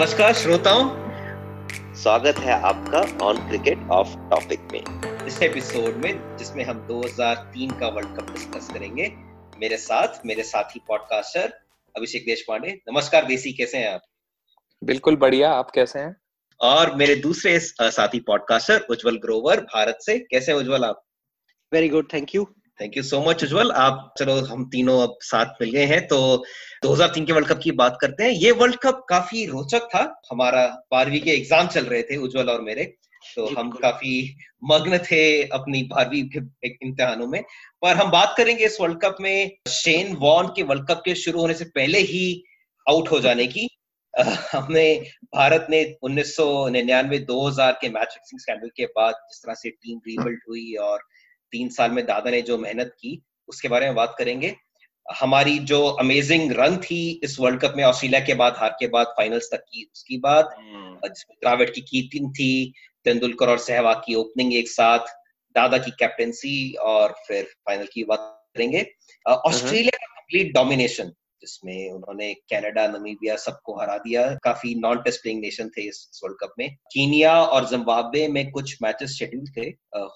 नमस्कार श्रोताओं। स्वागत है आपका ऑन क्रिकेट ऑफ़ टॉपिक में। इस एपिसोड में जिसमें हम 2003 का वर्ल्ड कप डिस्कस करेंगे मेरे साथ मेरे साथी पॉडकास्टर अभिषेक देश पांडे नमस्कार देसी कैसे हैं आप? बिल्कुल बढ़िया आप कैसे हैं? और मेरे दूसरे साथी पॉडकास्टर उज्जवल ग्रोवर भारत से। कैसे उज्जवल आप? Very good thank you thank you so much Ujjwal. आप चलो हम तीनों अब साथ मिल गए हैं तो 2003 के वर्ल्ड कप की बात करते हैं। ये वर्ल्ड कप काफ़ी रोचक था। हमारा बारहवीं के एग्ज़ाम चल रहे थे उज्जवल और मेरे। तो हम काफ़ी मग्न थे अपनी बारहवीं के इम्तिहानों में। पर हम बात करेंगे इस वर्ल्ड कप में शेन वॉन के वर्ल्ड कप के शुरू होने से पहले ही आउट हो जाने की। हमने भारत ने उन्नीस सौ निन्यानवे दो हज़ार के मैच फिक्सिंग स्कैंडल के बाद जिस तरह से टीम रीबिल्ड हुई और तीन साल में दादा ने जो मेहनत की उसके बारे में बात करेंगे। हमारी जो अमेजिंग रन थी इस वर्ल्ड कप में ऑस्ट्रेलिया के बाद हार के बाद फाइनल्स तक की उसकी बात हम्म। जिसमें द्राविड की कीपिंग थी तेंदुलकर और सहवाग की ओपनिंग एक साथ दादा की कैप्टेंसी और फिर फाइनल की बात करेंगे ऑस्ट्रेलिया का कंप्लीट डोमिनेशन जिसमें उन्होंने कनाडा, नमीबिया सबको हरा दिया। काफ़ी नॉन टेस्ट प्लेइंग नेशन थे इस वर्ल्ड कप में। कीनिया और जिम्बाब्वे में कुछ मैचेस शेड्यूल थे।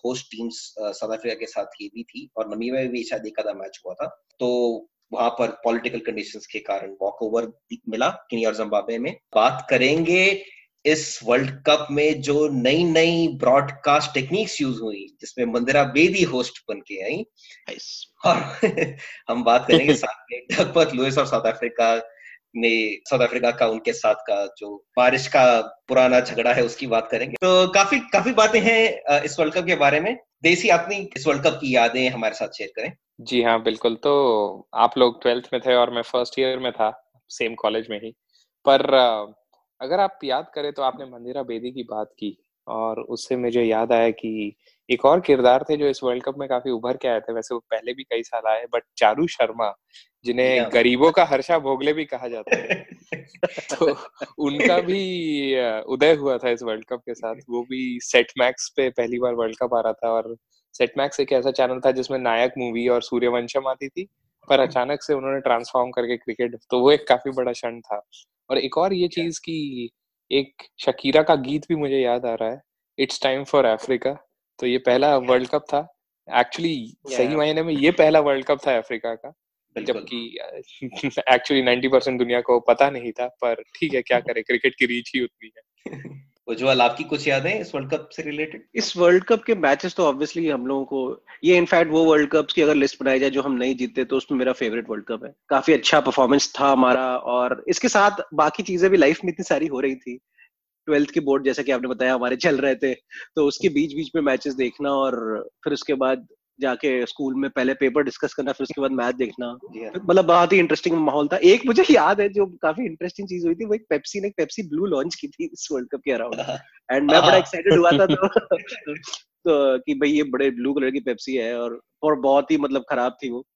होस्ट टीम्स साउथ अफ्रीका के साथ ये भी थी और नमीबिया में भी शायद एक आधा मैच हुआ था। तो वहाँ पर पॉलिटिकल कंडीशंस के कारण वॉक ओवर मिला कीनिया और जिम्बाब्वे में। बात करेंगे इस वर्ल्ड कप में जो नई नई ब्रॉडकास्ट टेक्निक्स यूज़ हुई जिसमें मंदिरा बेदी होस्ट बन के आई। और हम बात करेंगे साथ में डगपत लुइस और साउथ अफ्रीका ने साउथ अफ्रीका का उनके साथ का जो बारिश का पुराना झगड़ा है उसकी बात करेंगे। तो काफ़ी काफ़ी बातें हैं इस वर्ल्ड कप के बारे में। देसी अपनी इस वर्ल्ड कप की यादें हमारे साथ शेयर करें। जी हाँ बिल्कुल। तो आप लोग ट्वेल्थ में थे और मैं फ़र्स्ट ईयर में था सेम कॉलेज में ही। पर अगर आप याद करें तो आपने मंदिरा बेदी की बात की और उससे मुझे याद आया कि एक और किरदार थे जो इस वर्ल्ड कप में काफ़ी उभर के आए थे वैसे वो पहले भी कई साल आए बट चारू शर्मा जिन्हें गरीबों का हर्षा भोगले भी कहा जाता है। तो उनका भी उदय हुआ था इस वर्ल्ड कप के साथ। वो भी सेट मैक्स पे पहली बार वर्ल्ड कप आ रहा था और सेट मैक्स एक ऐसा चैनल था जिसमें नायक मूवी और सूर्यवंशम आती थी पर अचानक से उन्होंने ट्रांसफॉर्म करके क्रिकेट तो वो एक काफ़ी बड़ा क्षण था। और एक और ये चीज़ की एक शकीरा का गीत भी मुझे याद आ रहा है इट्स टाइम फॉर अफ्रीका तो ये पहला वर्ल्ड कप था। एक्चुअली सही मायने में ये पहला वर्ल्ड कप था अफ्रीका का जबकि एक्चुअली नाइन्टी परसेंट दुनिया को पता नहीं था पर ठीक है क्या करे क्रिकेट की रीच ही उतनी है। उज्जवल, आपकी कुछ यादें इस वर्ल्ड कप से रिलेटेड इस वर्ल्ड कप के मैचेस तो ऑब्वियसली हम लोगों को, ये इनफैक्ट वो वर्ल्ड कप्स की अगर लिस्ट बनाई जाए जो हम नहीं जीतते तो उसमें मेरा फेवरेट वर्ल्ड कप है। काफ़ी अच्छा परफॉर्मेंस था हमारा और इसके साथ बाकी चीज़ें भी लाइफ में इतनी सारी हो रही थी। ट्वेल्थ की बोर्ड जैसा कि आपने बताया, हमारे चल रहे थे तो उसके बीच बीच में मैचेस देखना और फिर उसके बाद जाके स्कूल में पहले पेपर डिस्कस करना फिर उसके बाद मैच देखना। मतलब बहुत ही इंटरेस्टिंग माहौल था। एक मुझे याद है जो काफ़ी इंटरेस्टिंग चीज़ हुई थी वो एक पेप्सी ने पेप्सी ब्लू लॉन्च की थी इस वर्ल्ड कप के अराउंड एंड मैं बड़ा एक्साइटेड हुआ था तो, तो कि भाई ये बड़े ब्लू कलर की पेप्सी है और और बहुत ही मतलब खराब थी वो।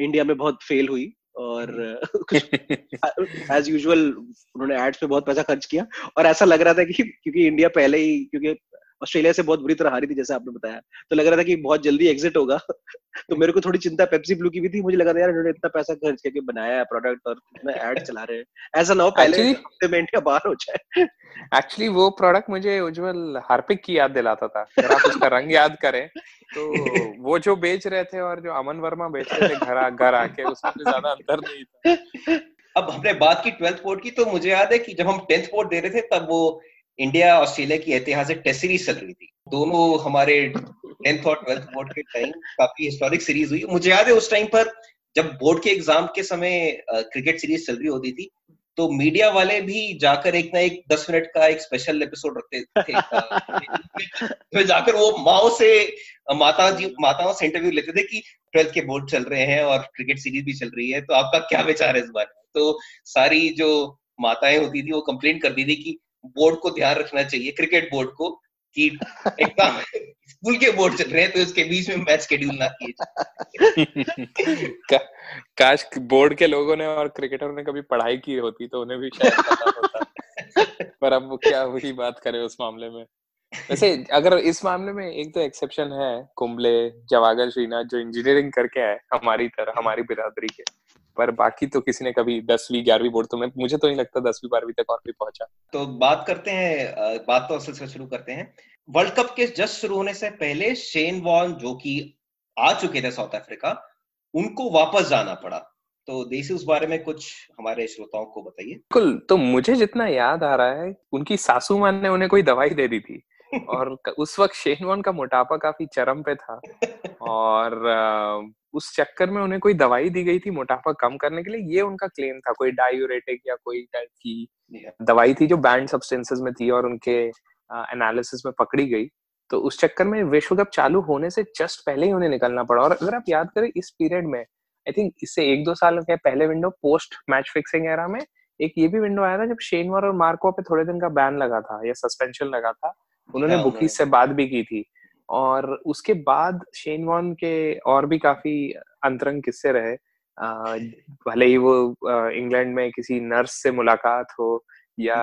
इंडिया में बहुत फेल हुई और एज यूजुअल उन्होंने एड्स पे बहुत पैसा खर्च किया। और ऐसा लग रहा था कि क्योंकि इंडिया पहले ही क्योंकि ऑस्ट्रेलिया से बहुत बुरी तरह हारी थी जैसे आपने बताया। तो लग रहा था कि बहुत जल्दी एग्जिट होगा। तो मेरे को थोड़ी चिंता पेप्सी ब्लू की भी थी। मुझे लगा था यार इन्होंने इतना पैसा खर्च करके बनाया है प्रोडक्ट और इतना एड चला रहे हैं। ऐसा ना हो पहले हफ़्ते में इंडिया बाहर हो जाए। एक्चुअली वो प्रोडक्ट मुझे उज्जवल हार्पिक की याद दिलाता था। अगर आप उसका रंग याद करें। तो वो जो बेच रहे थे और जो अमन वर्मा बेच रहे थे घर घर आके उसमें ज़्यादा अंतर नहीं था। अब हमने बात की ट्वेल्थ बोर्ड की तो मुझे याद है कि जब हम टेंथ बोर्ड दे रहे थे तब वो इंडिया ऑस्ट्रेलिया की ऐतिहासिक टेस्ट सीरीज़ चल रही थी। दोनों हमारे टेंथ और ट्वेल्थ बोर्ड के टाइम काफ़ी हिस्टोरिक सीरीज़ हुई। मुझे याद है उस टाइम पर जब बोर्ड के एग्ज़ाम के समय क्रिकेट सीरीज़ चल रही होती थी तो मीडिया वाले भी जाकर एक ना एक दस मिनट का एक स्पेशल एपिसोड रखते थे। तो जाकर वो माओ से माता जी, माताओं से इंटरव्यू लेते थे कि ट्वेल्थ के बोर्ड चल रहे हैं और क्रिकेट सीरीज़ भी चल रही है तो आपका क्या विचार है इस बारे में? तो सारी जो माताएँ होती थी, वो कंप्लेन करती थी कि बोर्ड को ध्यान रखना चाहिए क्रिकेट बोर्ड को कि एकदम स्कूल के बोर्ड चल रहे हैं तो इसके बीच में मैच शेड्यूल ना किए का, काश बोर्ड के लोगों ने और क्रिकेटर ने कभी पढ़ाई की होती तो उन्हें भी शायद पता होता। पर अब क्या वही बात करें उस मामले में। वैसे अगर इस मामले में एक तो एक्सेप्शन है कुंबले जवागर श्रीनाथ जो इंजीनियरिंग करके आए हमारी तरह हमारी बिरादरी के। पर बाकी तो किसी ने कभी दसवीं ग्यारहवीं बोर्ड तो मैं मुझे तो नहीं लगता दसवीं बारहवीं तक और भी पहुँचा। तो बात करते हैं बात तो असल से शुरू करते हैं। वर्ल्ड कप के जस्ट शुरू होने से पहले शेन वॉन जो कि आ चुके थे साउथ अफ्रीका उनको वापस जाना पड़ा। तो देसी उस बारे में कुछ हमारे श्रोताओं को बताइए। बिल्कुल तो मुझे जितना याद आ रहा है उनकी सासू माँ ने उन्हें कोई दवाई दे दी थी। और उस वक्त शेन वॉन का मोटापा काफ़ी चरम पे था। और उस चक्कर में उन्हें कोई दवाई दी गई थी मोटापा कम करने के लिए ये उनका क्लेम था कोई डायूरेटिक या कोई टाइप की दवाई थी जो बैंड सब्सटेंसेस में थी और उनके एनालिसिस में पकड़ी गई। तो उस चक्कर में विश्व कप चालू होने से जस्ट पहले ही उन्हें निकलना पड़ा। और अगर आप याद करें इस पीरियड में आई थिंक इससे एक दो साल के पहले window post match fixing era में एक ये भी विंडो आया था जब शेनवर और मार्को पे थोड़े दिन का बैन लगा था या सस्पेंशन लगा था। उन्होंने बुकीज से बात भी की थी। और उसके बाद शेन वॉन के और भी काफ़ी अंतरंग किस्से रहे। भले ही वो इंग्लैंड में किसी नर्स से मुलाकात हो या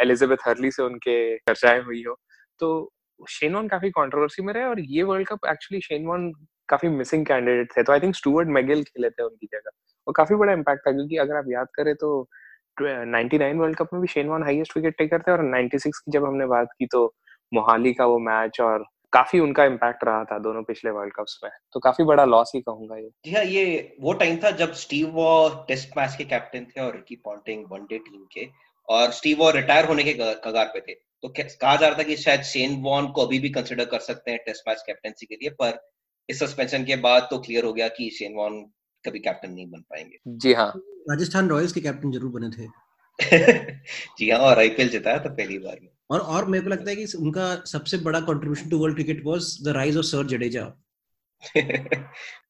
एलिजाबेथ हर्ली से उनके चर्चाएँ हुई हो। तो शेन वॉन काफ़ी कंट्रोवर्सी में रहे और ये world cup actually Shane Warne काफ़ी मिसिंग कैंडिडेट थे। तो आई थिंक स्टुअर्ट मैगिल खेले थे उनकी जगह। और काफ़ी बड़ा इम्पैक्ट था क्योंकि अगर आप याद करें तो 99 वर्ल्ड कप में भी Shane Warne highest wicket taker थे और 96 की जब हमने बात की तो मोहाली का वो मैच और काफ़ी उनका इम्पैक्ट रहा था दोनों पिछले वर्ल्ड कप्स में। तो काफ़ी बड़ा लॉस ही कहूँगा ये। जी हाँ ये वो टाइम था जब स्टीव वॉ टेस्ट मैच के कैप्टन थे और रिकी पॉन्टिंग वनडे टीम के और स्टीव वॉ रिटायर होने के कगार पे थे। तो कहा जा रहा था कि शायद शेन वॉन को अभी भी कंसिडर कर सकते हैं टेस्ट मैच कैप्टनसी के लिए पर इस सस्पेंशन के बाद तो क्लियर हो गया कि शेन वॉन कभी कैप्टन नहीं बन पाएँगे। जी हाँ। राजस्थान रॉयल्स के कैप्टन ज़रूर बने थे। जी हाँ और आईपीएल जिताया था पहली बार में। और और मेरे को लगता है कि उनका सबसे बड़ा contribution to world cricket was the rise of sir Jadeja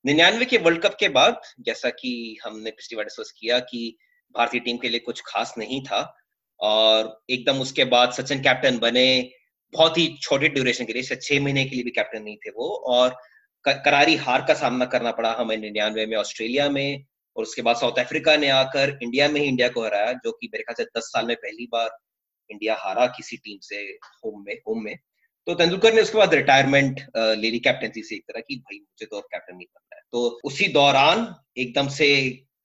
निन्यानवे के वर्ल्ड कप के बाद, जैसा कि हमने पिछली बार डिस्कस किया कि भारतीय टीम के लिए कुछ खास नहीं था, और एकदम उसके बाद सचिन कैप्टन बने, बहुत ही छोटे ड्यूरेशन के लिए छह महीने के लिए भी कैप्टन नहीं थे वो, और करारी हार का सामना करना पड़ा हमें निन्यानवे में ऑस्ट्रेलिया में, और उसके बाद साउथ अफ्रीका ने आकर इंडिया में ही इंडिया को हराया, जो कि मेरे ख्याल से दस साल में पहली बार इंडिया हारा किसी टीम से होम में होम में। तो तेंदुलकर ने उसके बाद रिटायरमेंट ले ली कैप्टनसी से एक तरह की भाई मुझे तो अब कैप्टन नहीं बनना है। तो उसी दौरान एकदम से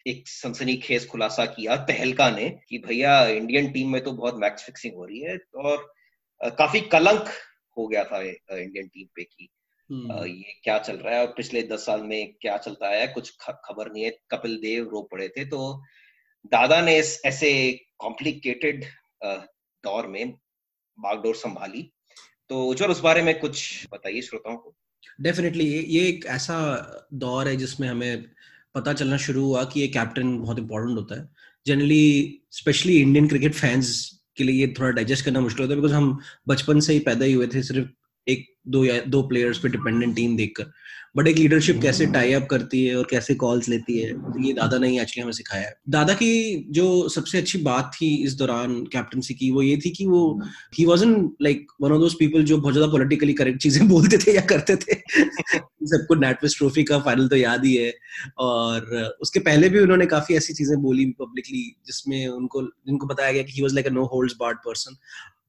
एक सनसनी खेस खुलासा किया तहलका ने कि भैया इंडियन टीम में तो बहुत मैच फिक्सिंग हो रही है और काफ़ी कलंक हो गया था इंडियन टीम पे की हम्म। ये क्या चल रहा है और पिछले दस साल में क्या चलता है कुछ खबर नहीं है कपिल देव रो पड़े थे। तो दादा ने इस ऐसे कॉम्प्लिकेटेड दौर में बागडोर संभाली। तो उज्जवल उस बारे में कुछ बताइए श्रोताओं को। डेफिनेटली ये एक ऐसा दौर है जिसमें हमें पता चलना शुरू हुआ कि ये कैप्टन बहुत इंपॉर्टेंट होता है। Generally specially Indian cricket fans के लिए ये थोड़ा डाइजेस्ट करना मुश्किल होता है बिकॉज़ हम बचपन से ही पैदा ही हुए थे, सिर्फ़ एक दो या दो प्लेयर्स पे डिपेंडेंट टीम देखकर। बट एक लीडरशिप कैसे टाई अप करती है और कैसे कॉल्स लेती है, ये दादा ने ही एक्चुअली हमें सिखाया है। दादा की जो सबसे अच्छी बात थी इस दौरान कैप्टनसी की, वो ये थी कि वो he wasn't like one of those people जो बहुत ज़्यादा पॉलिटिकली करेक्ट चीज़ें बोलते थे या करते थे। सबको नेटवेस्ट ट्रॉफी का फाइनल तो याद ही है। और उसके पहले भी उन्होंने काफ़ी ऐसी चीज़ें बोली पब्लिकली जिसमें उनको, जिनको बताया गया कि he was like a no holds barred person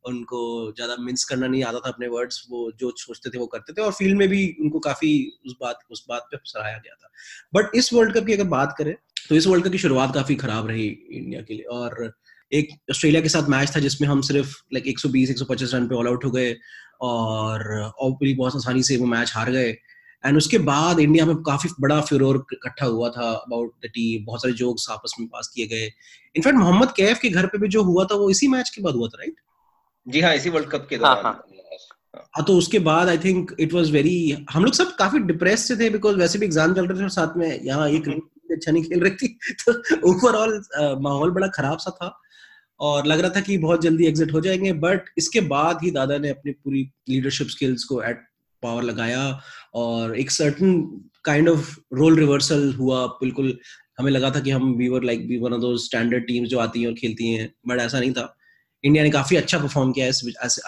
उनको ज़्यादा मिन्स करना नहीं आता था अपने वर्ड्स वो जो सोचते थे वो करते थे, और फ़ील्ड में भी उनको काफ़ी उस बात उस बात पे सराहाया गया था। बट इस वर्ल्ड कप की अगर बात करें तो इस वर्ल्ड कप की शुरुआत काफ़ी खराब रही इंडिया के लिए। और एक ऑस्ट्रेलिया के साथ मैच था, जिसमें हम सिर्फ़ लाइक 120 125 रन पे ऑल आउट हो गए, और ऑब्वियसली बहुत आसानी से वो मैच हार गए। एंड उसके बाद इंडिया में काफ़ी बड़ा फिरोर इकट्ठा हुआ था अबाउट द टीम बहुत सारे जोक्स आपस में पास किए गए। इनफैक्ट मोहम्मद कैफ के घर पे भी जो हुआ था, वो इसी मैच के बाद हुआ था राइट जी हाँ इसी वर्ल्ड कप के हाँ, दौरान हाँ, हाँ। तो उसके बाद I think it was very हम लोग सब काफ़ी डिप्रेस से थे बिकॉज़ वैसे भी एग्ज़ाम चल रहे थे और साथ में यहाँ एक अच्छा नहीं खेल रही थी तो ओवरऑल माहौल बड़ा खराब सा था और लग रहा था कि बहुत जल्दी एग्जिट हो जाएँगे बट इसके बाद ही दादा ने अपनी पूरी लीडरशिप स्किल्स को एट पावर लगाया और एक certain kind of role reversal हुआ। बिल्कुल हमें लगा था कि हम we were like we one of those standard teams जो आती हैं और खेलती हैं बट ऐसा नहीं था। इंडिया ने काफ़ी अच्छा परफॉर्म किया है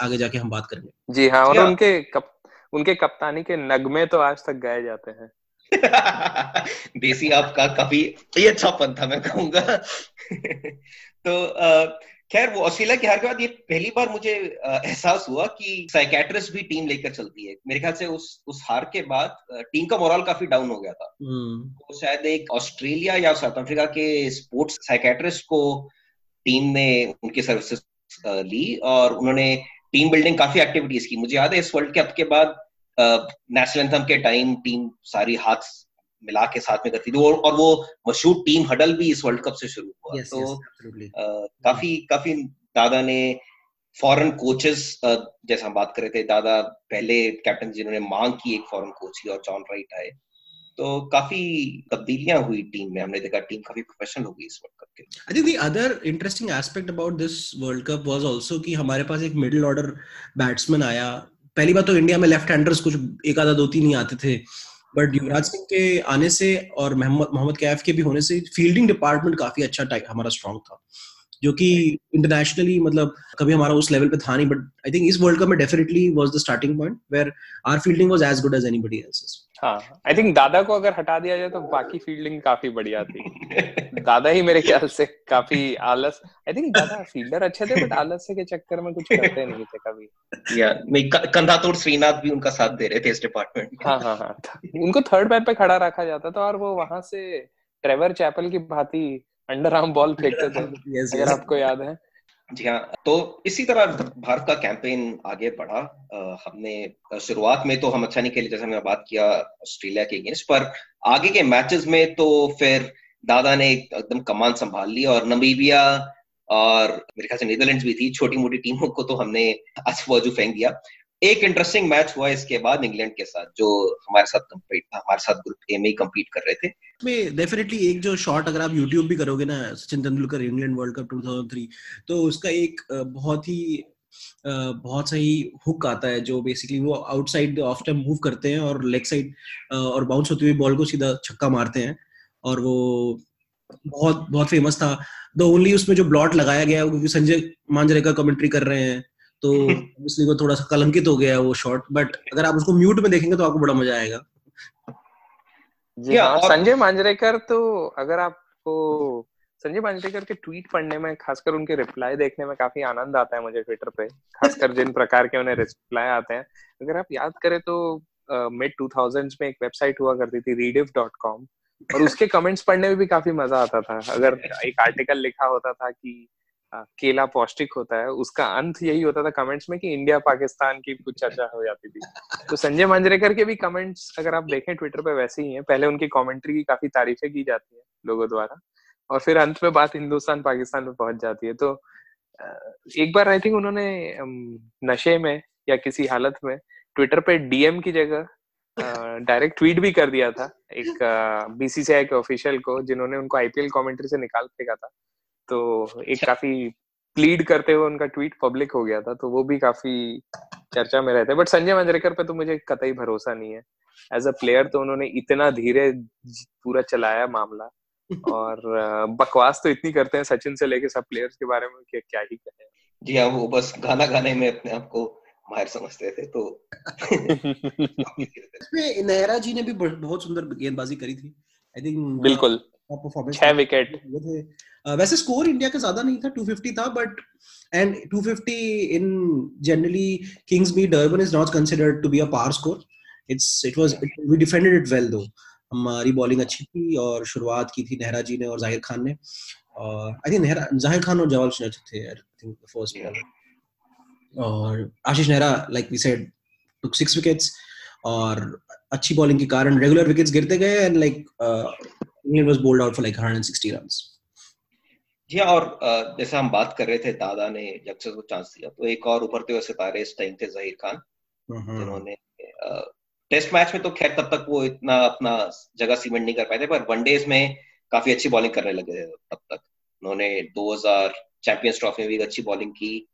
आगे जाके हम बात करेंगे। जी हाँ और उनके कप, उनके कप्तानी के नगमे तो आज तक गाए जाते हैं। देसी आपका काफ़ी ये अच्छा पन था मैं कहूँगा। तो खैर वो ऑस्ट्रेलिया की हार के बाद ये पहली बार मुझे एहसास हुआ कि साइकेट्रिस्ट भी टीम लेकर चलती है। मेरे ख्याल से उस उस हार के बाद टीम का मोरल काफ़ी डाउन हो गया था। हम्म। तो शायद एक ऑस्ट्रेलिया या साउथ अफ्रीका के स्पोर्ट्स साइकेट्रिस्ट को टीम ने उनकी सर्विसेज़ ली और उन्होंने टीम बिल्डिंग काफ़ी एक्टिविटीज़ की। मुझे याद है इस वर्ल्ड कप के बाद नेशनल एंथम के टाइम टीम सारी हाथ मिला के साथ में करती थी। और, और वो मशहूर टीम हडल भी इस वर्ल्ड कप से शुरू हुआ। Yes, तो yes, आ, काफ़ी काफ़ी दादा ने फॉरेन कोचेस जैसे हम बात कर रहे थे दादा पहले कैप्टन जिन्होंने मांग की एक फॉरेन कोच की और जॉन राइट आए। तो काफ़ी तब्दीलियाँ हुई टीम में, हमने देखा टीम काफ़ी प्रोफेशनल हो गई इस वर्ल्ड कप के I think the other interesting aspect about this world cup was also कि हमारे पास एक मिडिल ऑर्डर बैट्समैन आया। पहली बात तो इंडिया में लेफ़्ट हैंडर्स कुछ एक आधा दो तीन ही आते थे। बट युवराज सिंह के आने से और मोहम्मद मोहम्मद कैफ के भी होने से फील्डिंग डिपार्टमेंट काफ़ी अच्छा हमारा स्ट्रॉन्ग था। जो कि इंटरनेशनली मतलब कभी हमारा उस लेवल पे था नहीं बट आई थिंक इस वर्ल्ड कप में definitely was the starting point where our fielding was as good as anybody else's हाँ आई थिंक दादा को अगर हटा दिया जाए तो बाकी फील्डिंग काफ़ी बढ़िया थी। दादा ही मेरे ख्याल से काफ़ी आलस आई थिंक दादा फील्डर अच्छे थे बट आलस के चक्कर में कुछ करते नहीं थे कभी। या मैं कंधा तोड़ श्रीनाथ भी उनका साथ दे रहे थे इस डिपार्टमेंट हाँ हाँ हाँ उनको थर्ड पैड पे खड़ा रखा जाता था और वो वहाँ से ट्रेवर चैपल की भांति अंडर आर्म बॉल फेंकते थे yes, अगर yes. आपको याद है। जी हाँ तो इसी तरह भारत का कैंपेन आगे बढ़ा। आ, हमने शुरुआत में तो हम अच्छा नहीं खेले जैसे हमने बात किया ऑस्ट्रेलिया के अगेंस्ट पर आगे के मैचेस में तो फिर दादा ने एकदम कमान संभाल ली और नमीबिया और मेरे ख्याल से नीदरलैंड्स भी थी छोटी मोटी टीमों को तो हमने आज फेंक दिया। एक इंटरेस्टिंग मैच हुआ इसके बाद इंग्लैंड के साथ, जो हमारे साथ कंपीट हमारे साथ ग्रुप ए में ही कम्पीट कर रहे थे। में डेफिनेटली एक जो शॉट अगर आप यूट्यूब भी करोगे ना, Sachin Tendulkar England world cup 2003 तो उसका एक बहुत ही बहुत सही हुक आता है, जो बेसिकली वो आउटसाइड ऑफ़ टाइम मूव करते हैं और लेग साइड और बाउंस होती हुई बॉल को सीधा छक्का मारते हैं। और वो बहुत बहुत फ़ेमस था। द ओनली उसमें जो ब्लॉट लगाया गया है क्योंकि संजय मांजरेकर कमेंट्री कर रहे हैं। तो ऑब्वियसली वो थोड़ा सा कलंकित हो गया वो शॉट बट अगर आप उसको म्यूट में देखेंगे तो आपको बड़ा मज़ा आएगा। जी हाँ संजय मांजरेकर तो अगर आपको संजय मांजरेकर के ट्वीट पढ़ने में खासकर उनके रिप्लाई देखने में काफ़ी आनंद आता है मुझे ट्विटर पे खासकर जिन प्रकार के उन्हें रिप्लाई आते हैं। अगर आप याद करें तो मिड टू थाउज़ेंड में एक वेबसाइट हुआ करती थी रीडिव डॉट कॉम और उसके कमेंट्स पढ़ने में भी काफ़ी मज़ा आता था। अगर एक आर्टिकल लिखा होता था कि केला पौष्टिक होता है, उसका अंत यही होता था कमेंट्स में कि इंडिया पाकिस्तान की कुछ चर्चा हो जाती थी। तो संजय मांजरेकर के भी कमेंट्स अगर आप देखें ट्विटर पे वैसे ही हैं। पहले उनकी कमेंट्री की काफ़ी तारीफें की जाती है लोगों द्वारा और फिर अंत में बात हिंदुस्तान पाकिस्तान में पहुँच जाती है। तो एक बार आई थिंक उन्होंने नशे में या किसी हालत में ट्विटर पे डीएम की जगह डायरेक्ट ट्वीट भी कर दिया था। एक बीसीसीआई के ऑफिशियल को जिन्होंने उनको आईपीएल कमेंट्री से निकाल फेंका था। तो एक काफ़ी प्लीड करते हुए उनका ट्वीट पब्लिक हो गया था तो वो भी काफ़ी चर्चा में रहते बट संजय मंजरेकर पे तो मुझे कतई भरोसा नहीं है। एज अ प्लेयर तो उन्होंने इतना धीरे पूरा चलाया मामला। और बकवास तो इतनी करते हैं सचिन से लेके सब प्लेयर्स के बारे में कि क्या ही कहें। जी हाँ वो बस गाना गाने में अपने आप को माहिर समझते थे तो नेहरा जी ने भी बहुत सुंदर गेंदबाजी करी थी। आई थिंक बिल्कुल। छह विकेट वैसे स्कोर इंडिया का ज़्यादा नहीं था 250 था but and 250 in generally Kingsmead Durban is not considered to be a par score it's it was we defended it well though हमारी बॉलिंग अच्छी थी और शुरुआत की थी नेहरा जी ने और ज़ाहिर खान ने। और आई थिंक नेहरा ज़ाहिर खान और जवाल सिंह थे आई थिंक फ़र्स्ट और Ashish Nehra like we said took six wickets और अच्छी बॉलिंग के कारण रेगुलर विकेट्स गिरते गए and like England was bowled out for like 160 runs जी और जैसे हम बात कर रहे थे दादा ने यक्षस को चांस दिया तो एक और उभरते हुए सितारे इस टाइम थे जहीर खान जिन्होंने टेस्ट मैच में तो खैर तब तक वो इतना अपना जगह सीमेंट नहीं कर पाए थे पर वनडेज में काफ़ी अच्छी बॉलिंग करने लगे थे तब तक। उन्होंने 2000 चैंपियंस ट्रॉफी में भी अच्छी बॉलिंग की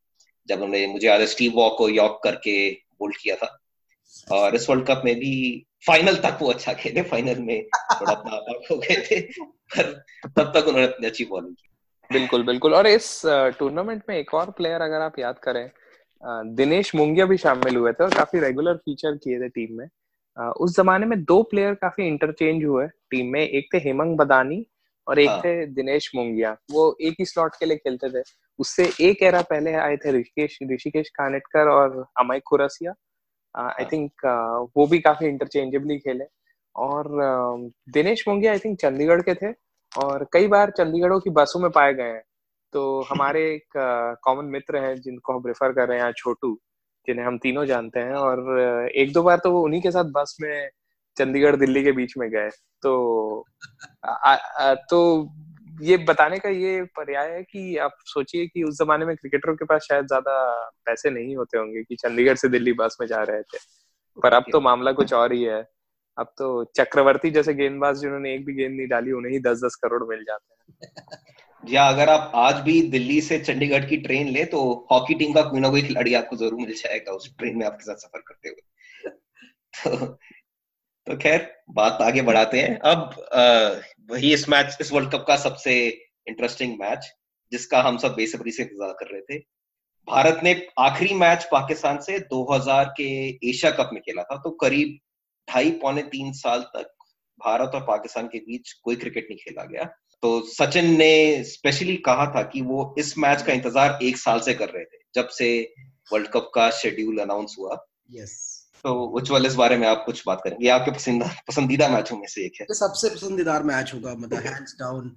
जब उन्होंने मुझे याद है स्टीव वॉक को यॉक करके बोल्ड किया था। और इस वर्ल्ड कप में भी फाइनल तक वो अच्छा खेले फाइनल में थोड़ा हो गए थे पर तब तक उन्होंने अपनी अच्छी बॉलिंग की। बिल्कुल बिल्कुल। और इस टूर्नामेंट में एक और प्लेयर अगर आप याद करें दिनेश मुंगिया भी शामिल हुए थे और काफ़ी रेगुलर फीचर किए थे टीम में। उस जमाने में दो प्लेयर काफ़ी इंटरचेंज हुए टीम में एक थे हेमंग बदानी और एक हाँ. थे दिनेश मुंगिया। वो एक ही स्लॉट के लिए खेलते थे। उससे एक एरा पहले आए थे ऋषिकेश ऋषिकेश कानेटकर और अमय खुरसिया। आई थिंक वो भी काफ़ी इंटरचेंजेबली खेले। और दिनेश मुंगिया आई थिंक चंडीगढ़ के थे। और कई बार चंडीगढ़ों की बसों में पाए गए हैं। तो हमारे एक कॉमन मित्र हैं जिनको हम रेफर कर रहे हैं छोटू जिन्हें हम तीनों जानते हैं। और एक दो बार तो वो उन्हीं के साथ बस में चंडीगढ़ दिल्ली के बीच में गए। तो आ, आ, तो ये बताने का ये पर्याय है कि आप सोचिए कि उस जमाने में क्रिकेटरों के पास शायद ज़्यादा पैसे नहीं होते होंगे कि चंडीगढ़ से दिल्ली बस में जा रहे थे। पर अब तो मामला कुछ और ही है। अब तो चक्रवर्ती जैसे गेंदबाज जिन्होंने एक भी गेंद नहीं डाली उन्हें ही दस दस करोड़ मिल जाते हैं। या अगर आप आज भी दिल्ली से चंडीगढ़ की ट्रेन ले तो हॉकी टीम का कोई ना कोई खिलाड़ी आपको ज़रूर मिल जाएगा उस ट्रेन में आपके साथ सफ़र करते हुए। तो, तो खैर, बात आगे बढ़ाते हैं। अब वही इस मैच, इस वर्ल्ड कप का सबसे इंटरेस्टिंग मैच जिसका हम सब बेसब्री से इंतज़ार कर रहे थे। भारत ने आखिरी मैच पाकिस्तान से 2000 के एशिया कप में खेला था तो करीब ढाई, पौने तीन साल तक भारत और पाकिस्तान के बीच कोई क्रिकेट नहीं खेला गया। तो सचिन ने स्पेशली कहा था कि वो इस मैच का इंतज़ार एक साल से कर रहे थे, जब से वर्ल्ड कप का शेड्यूल अनाउंस हुआ। Yes. तो उज्जवल इस बारे में आप कुछ बात करेंगे। आपके पसंदीदा पसंदीदा मैचों में से एक है। सबसे पसंदीदा मैच होगा मतलब हैंड्स डाउन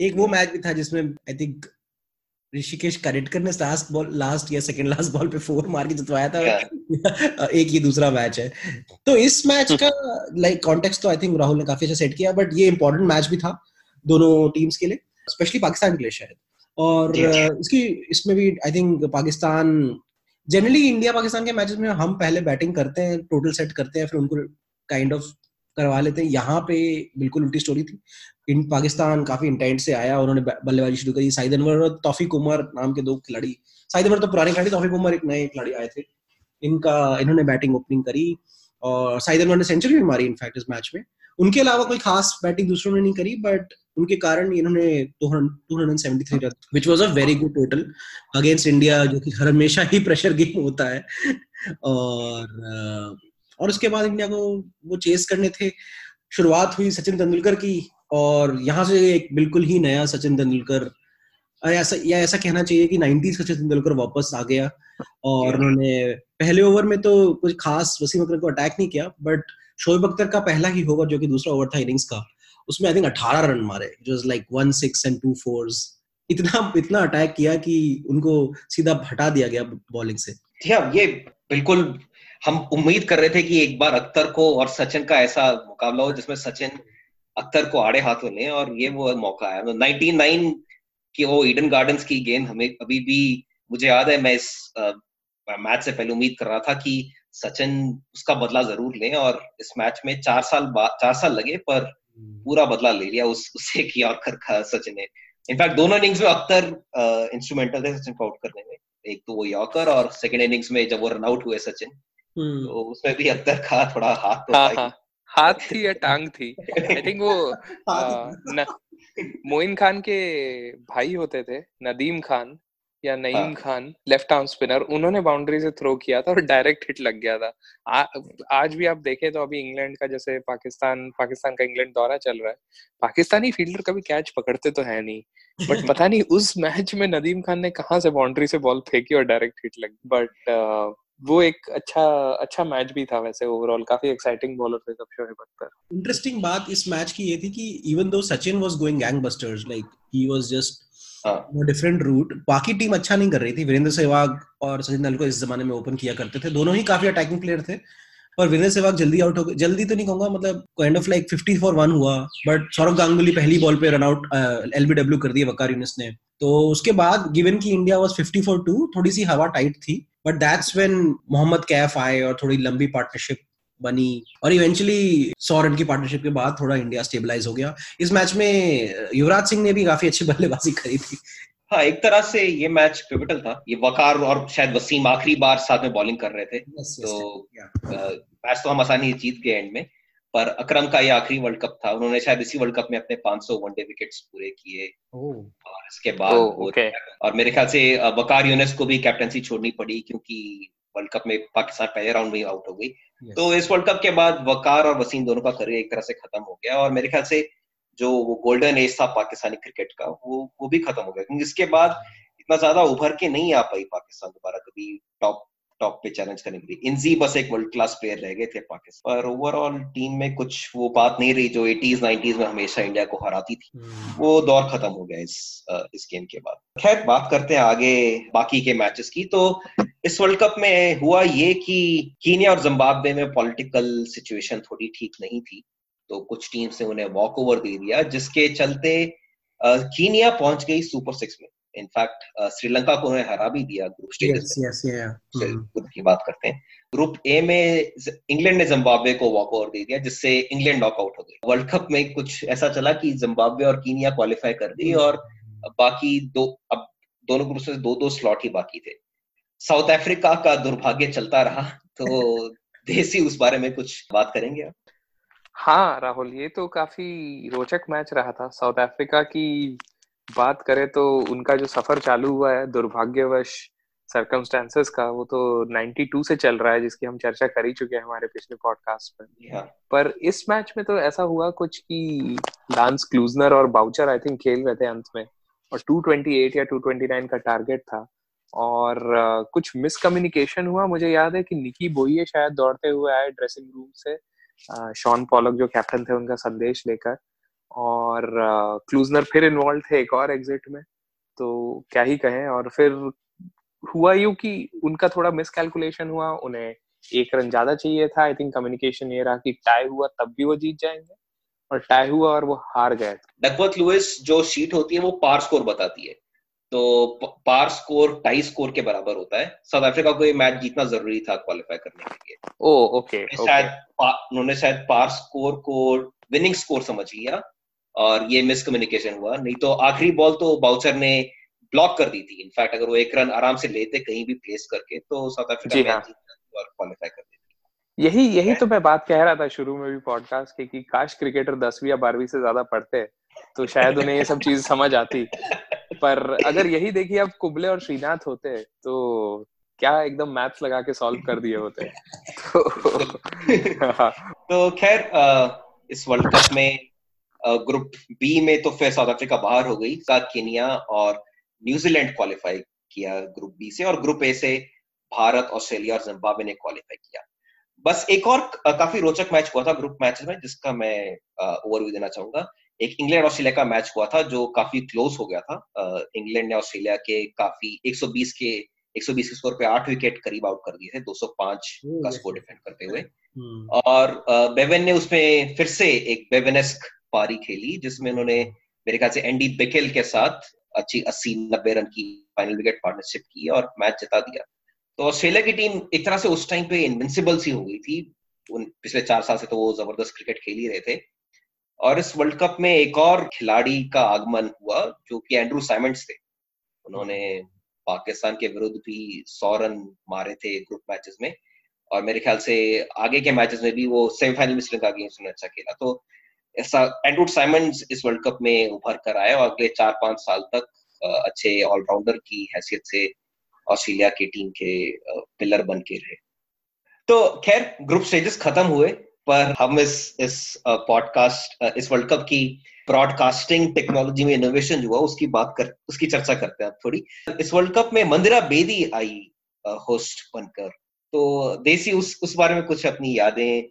एक वो मैच भी था जिसमें आई थिंक ऋषिकेश करेटकर ने लास्ट बॉल लास्ट या सेकंड लास्ट बॉल पे फोर मार के जितवाया था। एक ही दूसरा मैच है। तो इस मैच का लाइक कॉन्टेक्स्ट तो आई थिंक राहुल ने काफ़ी अच्छा सेट किया बट ये इंपॉर्टेंट मैच भी था दोनों टीम्स के लिए स्पेशली पाकिस्तान के लिए शायद। और इसकी इसमें भी I think Pakistan generally India Pakistan के मैचेस में हम पहले बैटिंग करते हैं टोटल सेट करते हैं, फिर उनको काइंड ऑफ़ करवा लेते हैं। यहाँ पे बिल्कुल उल्टी स्टोरी थी। इन पाकिस्तान काफ़ी इंटेंट से आया, उन्होंने बल्लेबाजी शुरू करी। साइद अनवर और तौफीक उमर नाम के दो खिलाड़ी। साइद अनवर तो पुराने खिलाड़ी तौफीक उमर एक नए खिलाड़ी आए थे। इनका, इन्होंने बैटिंग ओपनिंग करी। और साइद अनवर ने सेंचुरी भी मारी इनफैक्ट इस मैच में। उनके अलावा कोई खास बैटिंग दूसरों ने नहीं करी बट उनके कारण इन्होंने 273 run which was a very good total against India जो कि हमेशा ही प्रेशर गेम होता है। और और उसके बाद इंडिया को वो चेस करने थे। शुरुआत हुई सचिन तेंदुलकर की, और यहाँ से एक बिल्कुल ही नया सचिन तेंदुलकर ऐसा या ऐसा कहना चाहिए कि नाइनटीज सचिन तेंदुलकर वापस आ गया और उन्होंने पहले ओवर में तो कुछ खास वसीम अकरम को अटैक नहीं किया बट शोएब अख्तर का पहला ही होगा जो कि दूसरा ओवर था इनिंग्स का। उसमें आई थिंक अठारह रन मारे जो like one six and two fours इतना इतना अटैक किया कि उनको सीधा हटा दिया गया बॉलिंग से। ये बिल्कुल हम उम्मीद कर रहे थे कि एक बार अख्तर को और सचिन का ऐसा मुकाबला हो जिसमें सचिन अख्तर को आड़े हाथों ले और ये वो मौका है नाइनटी नाइन की वो ईडन गार्डन्स की गेंद हमें अभी भी मुझे याद है मैं इस मैच से पहले उम्मीद कर रहा था कि सचिन उसका बदला ज़रूर लें और इस मैच में चार साल बाद चार साल लगे पर हम्म। पूरा बदला ले लिया उस उससे एक यॉर्कर का सचिन ने। इनफैक्ट दोनों इनिंग्स में अख्तर इंस्ट्रूमेंटल थे सचिन को आउट करने में। एक तो वो यॉर्कर और सेकंड इनिंग्स में जब वो रन आउट हुए सचिन हम्म। तो उसमें भी अख्तर का थोड़ा हाथ तो हाँ, हाँ, हाथ थी या टांग थी? आई थिंक वो न, मोइन खान के भाई होते थे नदीम खान या नईम हाँ. खान लेफ़्ट आर्म स्पिनर उन्होंने बाउंड्री से थ्रो किया था और डायरेक्ट हिट लग गया था आ, आज भी आप देखें तो अभी इंग्लैंड का जैसे पाकिस्तान पाकिस्तान का इंग्लैंड दौरा चल रहा है पाकिस्तानी फील्डर कभी कैच पकड़ते तो है नहीं बट पता नहीं उस मैच में नदीम खान ने कहा से बाउंड्री से बॉल फेंकी और डायरेक्ट हिट लगी बट वो एक अच्छा अच्छा मैच भी था वैसे ओवरऑल काफ़ी एक्साइटिंग बॉलर थे सब शोएब अख्तर। इंटरेस्टिंग बात इस मैच की ये थी कि even though Sachin was going gangbusters like he. Was just different route बाकी टीम अच्छा नहीं कर रही थी। वीरेंद्र सहवाग और सचिन तेंदुलकर इस जमाने में ओपन किया करते थे। दोनों ही काफ़ी अटैकिंग प्लेयर थे और वीरेंद्र सहवाग जल्दी आउट हो गए। जल्दी तो नहीं कहूँगा मतलब kind of like 50 for one हुआ बट सौरभ गांगुली पहली बॉल पे रन आउट एलबीडब्ल्यू कर दिया वकार यूनिस ने। तो उसके बाद गिवन की इंडिया वाज 50 फॉर टू थोड़ी सी हवा टाइट थी but that's when Mohammad Kaif आए और थोड़ी लंबी पार्टनरशिप बनी और इवेंचुअली सौ रन की पार्टनरशिप के बाद थोड़ा इंडिया स्टेबलाइज हो गया। इस मैच में युवराज सिंह ने भी काफ़ी अच्छी बल्लेबाजी करी थी। हाँ एक तरह से ये मैच पिविटल था। ये वकार और शायद वसीम आखिरी बार साथ में बॉलिंग कर रहे थे। Yes, yes, तो मैच तो हम आसानी जीत गए एंड में। पर अकरम का ये आखिरी वर्ल्ड कप था। उन्होंने शायद इसी वर्ल्ड कप में अपने 500 वनडे विकेट्स पूरे किए। और इसके बाद oh, okay. और मेरे ख्याल से वकार यूनिस को भी कैप्टनसी छोड़नी पड़ी क्योंकि वर्ल्ड कप में पाकिस्तान पहले राउंड में आउट हो गई। Yes. तो इस वर्ल्ड कप के बाद वकार और वसीम दोनों का करियर एक तरह से खत्म हो गया। और मेरे ख्याल से जो वो गोल्डन एज था पाकिस्तानी क्रिकेट का वो वो भी खत्म हो गया। क्योंकि इसके बाद इतना ज़्यादा उभर के नहीं आ पाई पाकिस्तान दोबारा कभी टॉप टॉप पे चैलेंज करने के लिए। इनजी बस एक वर्ल्ड क्लास प्लेयर रह गए थे पाकिस्तान। पर ओवरऑल टीम में कुछ वो बात नहीं रही जो एटीज नाइनटीज में हमेशा इंडिया को हराती थी। हम्म। वो दौर खत्म हो गया इस इस गेम के बाद। खैर बात करते हैं आगे बाकी के मैचेस की। तो इस वर्ल्ड कप में हुआ ये कि कीनिया और जिम्बाब्वे में पॉलिटिकल सिचुएशन थोड़ी ठीक नहीं थी। तो कुछ टीम्स ने उन्हें वॉक ओवर दे दिया जिसके चलते कीनिया पहुँच गई सुपर सिक्स में। इनफैक्ट श्रीलंका को उन्हें हरा भी दिया ग्रुप स्टेज ग्रुप की बात करते हैं। ग्रुप ए में इंग्लैंड ने जिम्बाब्वे को वॉक ओवर दे दिया जिससे इंग्लैंड नॉकआउट हो गई वर्ल्ड कप में कुछ ऐसा चला कि जिम्बाब्वे और कीनिया क्वालिफाई कर गई हम्म। और बाकी दो अब दोनों ग्रुप से दो दो स्लॉट ही बाकी थे। साउथ अफ्रीका का दुर्भाग्य चलता रहा तो देसी उस बारे में कुछ बात करेंगे आप? हाँ राहुल ये तो काफ़ी रोचक मैच रहा था। साउथ अफ्रीका की बात करें तो उनका जो सफ़र चालू हुआ है दुर्भाग्यवश सरकमस्टेंसेस का वो तो 92 से चल रहा है जिसकी हम चर्चा कर ही चुके हैं हमारे पिछले पॉडकास्ट पर yeah. पर इस मैच में तो ऐसा हुआ कुछ कि डांस क्लूजनर और बाउचर आई थिंक खेल रहे थे अंत में। और 228 या 229 का टारगेट था। और uh, कुछ मिसकम्युनिकेशन हुआ। मुझे याद है कि निकी बोइए शायद दौड़ते हुए आए ड्रेसिंग रूम से। शॉन uh, पॉलक जो कैप्टन थे उनका संदेश लेकर। और क्लूजनर फिर इन्वॉल्व थे एक और एग्जिट में तो क्या ही कहें और फिर हुआ यू कि उनका थोड़ा मिसकैलकुलेशन हुआ उन्हें एक रन ज़्यादा चाहिए था आई थिंक कम्युनिकेशन ये रहा कि टाई हुआ तब भी वो जीत जाएँगे और टाई हुआ और वो हार गए। डकवर्थ लुइस जो शीट होती है वो पार स्कोर बताती है। तो पार स्कोर टाई स्कोर के बराबर होता है। साउथ अफ्रीका को ये मैच जीतना ज़रूरी था क्वालिफाई करने के लिए। ओ ओके शायद उन्होंने शायद पार स्कोर को विनिंग स्कोर समझ लिया। और ये मिसकम्युनिकेशन हुआ। नहीं तो आखिरी बॉल तो बाउचर ने ब्लॉक कर दी थी। इनफैक्ट अगर वो एक रन आराम से लेते कहीं भी प्लेस करके तो साउथ अफ्रीका हाँ. और क्वालिफाई कर देती। यही यही तो मैं बात कह रहा था शुरू में भी पॉडकास्ट के कि काश क्रिकेटर दसवीं या बारहवीं से ज़्यादा पढ़ते तो शायद उन्हें ये सब चीज़ समझ आती। पर अगर यही देखिए अब कुबले और श्रीनाथ होते तो क्या एकदम मैथ्स लगा के सॉल्व कर दिए होते। तो। तो खैर इस वर्ल्ड कप में ग्रुप बी में तो फिर साउथ अफ्रीका बाहर हो गई साथ केनिया और न्यूजीलैंड क्वालिफाई किया ग्रुप बी से और ग्रुप ए से भारत ऑस्ट्रेलिया और जिम्बाब्वे ने क्वालिफाई किया। बस एक और काफ़ी रोचक मैच हुआ था ग्रुप मैच में जिसका मैं ओवरव्यू देना चाहूँगा। एक इंग्लैंड ऑस्ट्रेलिया का मैच हुआ था जो काफ़ी क्लोज हो गया था। इंग्लैंड ने ऑस्ट्रेलिया के काफ़ी 120 के 120 के स्कोर पे आठ विकेट करीब आउट कर दिए थे 205 का स्कोर डिफेंड करते हुए। हम्म। और बेवन ने उसमें फिर से एक बेवेनेस्क पारी खेली, जिसमें उन्होंने मेरे ख्याल से एंडी बिकेल के साथ अच्छी अस्सी, नब्बे रन की फाइनल विकेट पार्टनरशिप की और मैच जिता दिया। तो ऑस्ट्रेलिया की टीम एक तरह से उस टाइम पे इनविंसिबल सी हो गई थी। उन पिछले चार साल से तो वो ज़बरदस्त क्रिकेट खेल ही रहे थे। और इस वर्ल्ड कप में एक और खिलाड़ी का आगमन हुआ, जो कि एंड्रू साइमंड्स थे। उन्होंने पाकिस्तान के विरुद्ध भी सौ रन मारे थे ग्रुप मैचेस में। और मेरे ख्याल से आगे के मैचेस में भी वो सेमीफाइनल में श्रीलंका गेम्स में अच्छा खेला। तो ऐसा एंड्रू साइमंड्स इस वर्ल्ड कप में उभर कर आए और अगले चार पाँच साल तक अच्छे ऑलराउंडर की हैसियत से ऑस्ट्रेलिया की टीम के पिलर बन के रहे। तो खैर, ग्रुप स्टेजेस खत्म हुए, पर हम इस इस पॉडकास्ट इस वर्ल्ड कप की ब्रॉडकास्टिंग टेक्नोलॉजी में इनोवेशन जो हुआ, उसकी बात कर, उसकी चर्चा करते हैं थोड़ी। इस वर्ल्ड कप में मंदिरा बेदी आई होस्ट बनकर। तो देसी, उस उस बारे में कुछ अपनी यादें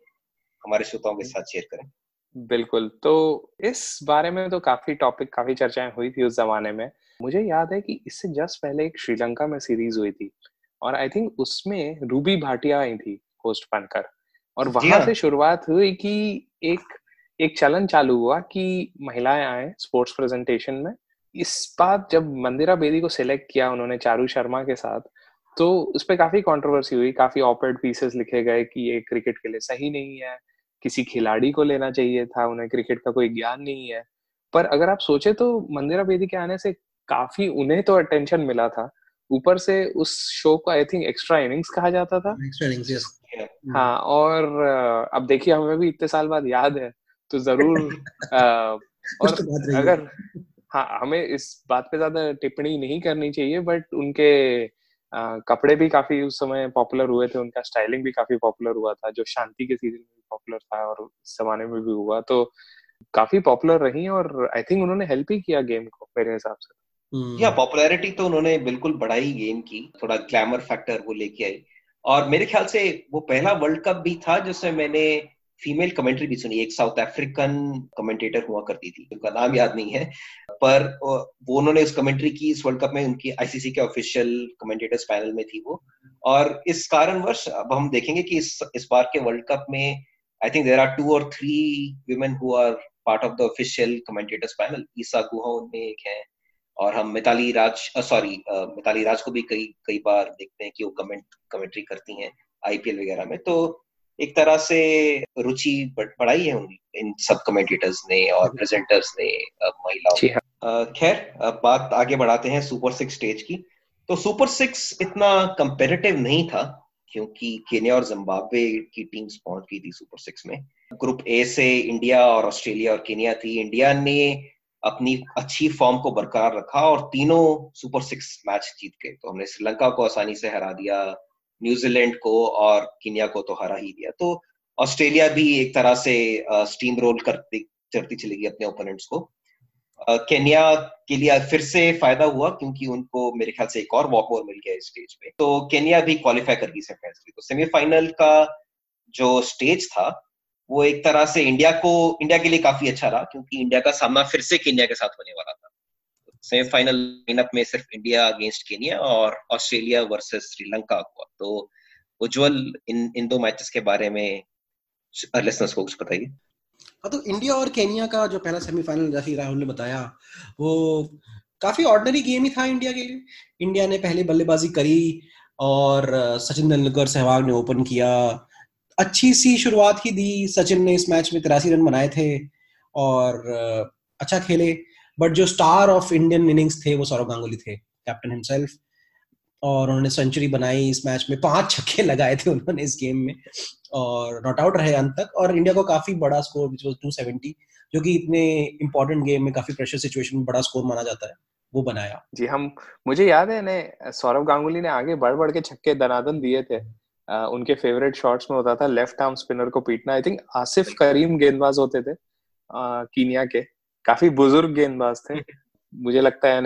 हमारे श्रोताओं के साथ शेयर करें। बिल्कुल। तो इस बारे में तो काफ़ी टॉपिक काफ़ी चर्चाएँ हुई थी उस जमाने में। मुझे याद है कि इससे जस्ट पहले एक श्रीलंका में सीरीज़ हुई थी और आई थिंक उसमें रूबी भाटिया आई थी होस्ट बनकर और वहाँ हाँ। से शुरुआत हुई कि एक एक चलन चालू हुआ कि महिलाएँ आए स्पोर्ट्स प्रेजेंटेशन में। इस बात जब मंदिरा बेदी को सिलेक्ट किया उन्होंने चारू शर्मा के साथ तो उस पर काफ़ी कंट्रोवर्सी हुई काफ़ी ऑपेड पीसेस लिखे गए कि ये क्रिकेट के लिए सही नहीं है। किसी खिलाड़ी को लेना चाहिए था उन्हें क्रिकेट का कोई ज्ञान नहीं है। पर अगर आप सोचे तो मंदिरा बेदी के आने से काफ़ी उन्हें तो अटेंशन मिला था। ऊपर से उस शो को आई थिंक एक्स्ट्रा इनिंग्स कहा जाता था। एक्स्ट्रा इनिंग्स यस हाँ और अब देखिए हमें भी इतने साल बाद याद है तो ज़रूर आ, और तो अगर हाँ हमें इस बात पे ज़्यादा टिप्पणी नहीं करनी चाहिए बट उनके आ, कपड़े भी काफ़ी उस समय पॉपुलर हुए थे उनका स्टाइलिंग भी काफ़ी पॉपुलर हुआ था जो शांति के सीज़न में पॉपुलर था और इस जमाने में भी हुआ तो काफ़ी पॉपुलर रही और आई थिंक उन्होंने हेल्प ही किया गेम को मेरे हिसाब से। या पॉपुलैरिटी तो उन्होंने बिल्कुल बढ़ाई गेम की थोड़ा ग्लैमर फैक्टर वो लेके आई। और मेरे ख्याल से वो पहला वर्ल्ड कप भी था जिसमें मैंने फीमेल कमेंट्री भी सुनी। एक साउथ अफ्रीकन कमेंटेटर हुआ करती थी उनका नाम याद नहीं है पर वो उन्होंने उस कमेंट्री की इस वर्ल्ड कप में उनकी आईसीसी के ऑफिशियल कमेंटेटर्स पैनल में थी वो। और इस कारणवश अब हम देखेंगे कि इस इस बार के वर्ल्ड कप में I think there are two और three women who are part of the official commentators panel Isa Guha उनमें एक है और हम मिताली राज सॉरी मिताली राज को भी कई कई बार देखते हैं कि वो कमेंट कमेंट्री करती हैं आईपीएल वगैरह में। तो एक तरह से रुचि बढ़ाई है उन इन सब कमेंटेटर्स ने और प्रेजेंटर्स ने महिलाओं हाँ। खैर बात आगे बढ़ाते हैं सुपर सिक्स स्टेज की। तो सुपर सिक्स इतना कंपेरेटिव नहीं था क्योंकि केन्या और जिम्बाब्वे की टीम्स पहुँच गई थी सुपर सिक्स में। ग्रुप ए से इंडिया और ऑस्ट्रेलिया और केन्या थी। इंडिया ने अपनी अच्छी फॉर्म को बरकरार रखा और तीनों सुपर सिक्स मैच जीत गए। तो हमने श्रीलंका को आसानी से हरा दिया न्यूजीलैंड को और किनिया को तो हरा ही दिया। तो ऑस्ट्रेलिया भी एक तरह से स्टीम रोल करती चढ़ती चलेगी अपने ओपोनेंट्स को। केन्या के लिए फिर से फ़ायदा हुआ क्योंकि उनको मेरे ख्याल से एक और वॉक ओवर मिल गया स्टेज पे। तो केन्या भी क्वालिफाई कर गई सेमीफाइनल तो सेमीफाइनल का जो स्टेज था, वो एक तरह से इंडिया को, इंडिया के लिए काफ़ी अच्छा रहा क्योंकि इंडिया का सामना फिर से केन्या के साथ होने वाला था। सेमीफाइनल लाइनअप में सिर्फ़ इंडिया अगेंस्ट केन्या और ऑस्ट्रेलिया वर्सेस श्रीलंका हुआ। तो उज्जवल इन इन दो मैचेस के बारे में को कुछ बताइए। हाँ तो इंडिया और केनिया का जो पहला सेमीफाइनल जैसे राहुल ने बताया, वो काफ़ी ऑर्डनरी गेम ही था इंडिया के लिए। इंडिया ने पहले बल्लेबाजी करी और सचिन तेंदुलकर सहवाग ने ओपन किया। अच्छी सी शुरुआत ही दी। सचिन ने इस मैच में तिरासी रन बनाए थे और अच्छा खेले। बट जो स्टार ऑफ़ इंडियन इनिंग्स थे, वो सौरभ गांगुली थे कैप्टन हिमसेल्फ और उन्होंने सेंचुरी बनाई इस मैच में। पाँच छक्के लगाए थे उन्होंने इस गेम में। और नॉट आउट रहे अंत तक। और इंडिया को काफ़ी बड़ा स्कोर विच वाज 270 जो कि इतने इंपॉर्टेंट गेम में काफ़ी प्रेशर सिचुएशन में बड़ा स्कोर माना जाता है वो बनाया। जी हम मुझे याद है ने सौरभ गांगुली ने आगे बढ़ बढ़ के छक्के दनादन दिए थे। आ, उनके फेवरेट शॉट्स में होता था लेफ़्ट आर्म स्पिनर को पीटना। आई थिंक आसिफ करीम गेंदबाज होते थे आ, कीनिया के। काफ़ी बुज़ुर्ग गेंदबाज थे। मुझे लगता है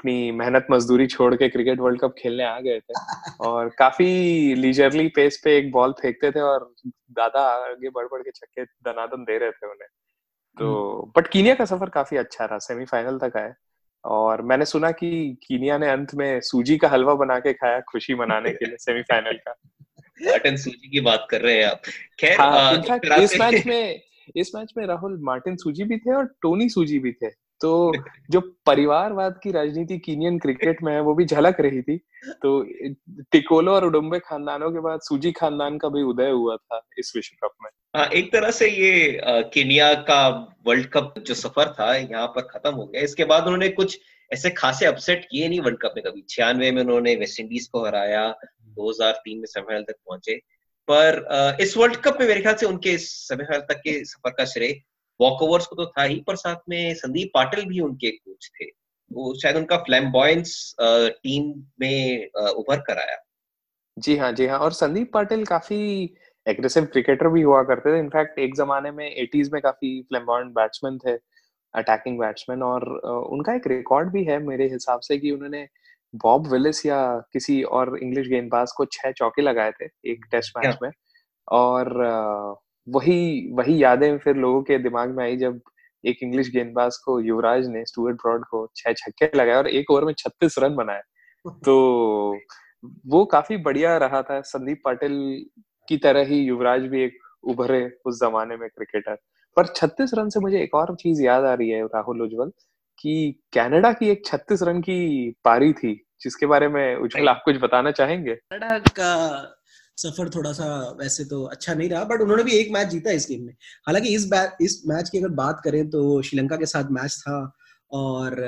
अपनी मेहनत मजदूरी छोड़ के क्रिकेट वर्ल्ड कप खेलने आ गए थे। और काफ़ी लीजरली पेस पे एक बॉल फेंकते थे और दादा आगे बढ़ बढ़ के छक्के दनादन दे रहे थे उन्हें। तो बट हम्म। कीनिया का सफ़र काफ़ी अच्छा रहा सेमीफाइनल तक आए। और मैंने सुना कि कीनिया ने अंत में सूजी का हलवा बना के खाया खुशी मनाने के लिए सेमीफाइनल का। मार्टिन सूजी की बात कर रहे हैं आप। खैर हाँ, इस मैच में इस मैच में राहुल मार्टिन सूजी भी थे और टोनी सूजी भी थे। तो जो परिवारवाद की राजनीति कीनियन क्रिकेट में है वो भी झलक रही थी। तो टिकोलो और उडुम्बे खानदानों के बाद सूजी खानदान का भी उदय हुआ था इस विश्व कप में। हाँ एक तरह से ये केनिया का वर्ल्ड कप जो सफ़र था यहाँ पर खत्म हो गया। इसके बाद उन्होंने कुछ ऐसे खासे अपसेट किए नहीं वर्ल्ड कप में कभी। छियानवे में उन्होंने वेस्ट इंडीज को हराया 2003 में सेमीफाइनल तक पहुँचे। पर इस वर्ल्ड कप में मेरे ख्याल से उनके सेमीफाइनल तक के सफ़र का श्रेय वॉक ओवर्स को तो था ही पर साथ में संदीप पाटिल भी उनके कोच थे। वो शायद उनका फ्लैम्बॉयंस टीम में उभर कर आया। जी हाँ जी हाँ और संदीप पाटिल काफ़ी एग्रेसिव क्रिकेटर भी हुआ करते थे। इनफैक्ट एक जमाने में एटीज में काफ़ी फ्लैम्बॉयंट बैट्समैन थे अटैकिंग बैट्समैन और उनका एक रिकॉर्ड भी है मेरे हिसाब से कि उन्होंने बॉब विलिस या किसी और इंग्लिश गेंदबाज को छह चौके लगाए थे एक टेस्ट मैच में। और वही वही यादें फिर लोगों के दिमाग में आई जब एक इंग्लिश गेंदबाज को युवराज ने स्टुअर्ट ब्रॉड को छह छक्के लगाए और एक ओवर में छत्तीस रन बनाए। तो वो काफ़ी बढ़िया रहा था। संदीप पाटिल की तरह ही युवराज भी एक उभरे उस जमाने में क्रिकेटर पर 36 रन से मुझे एक और चीज़ याद आ रही है राहुल उज्जवल कि कनाडा की एक 36 रन की पारी थी जिसके बारे में उज्जवल आप कुछ बताना चाहेंगे? कनाडा का सफ़र थोड़ा सा वैसे तो अच्छा नहीं रहा बट उन्होंने भी एक मैच जीता इस गेम में। हालाँकि इस इस मैच की अगर बात करें तो श्रीलंका के साथ मैच था और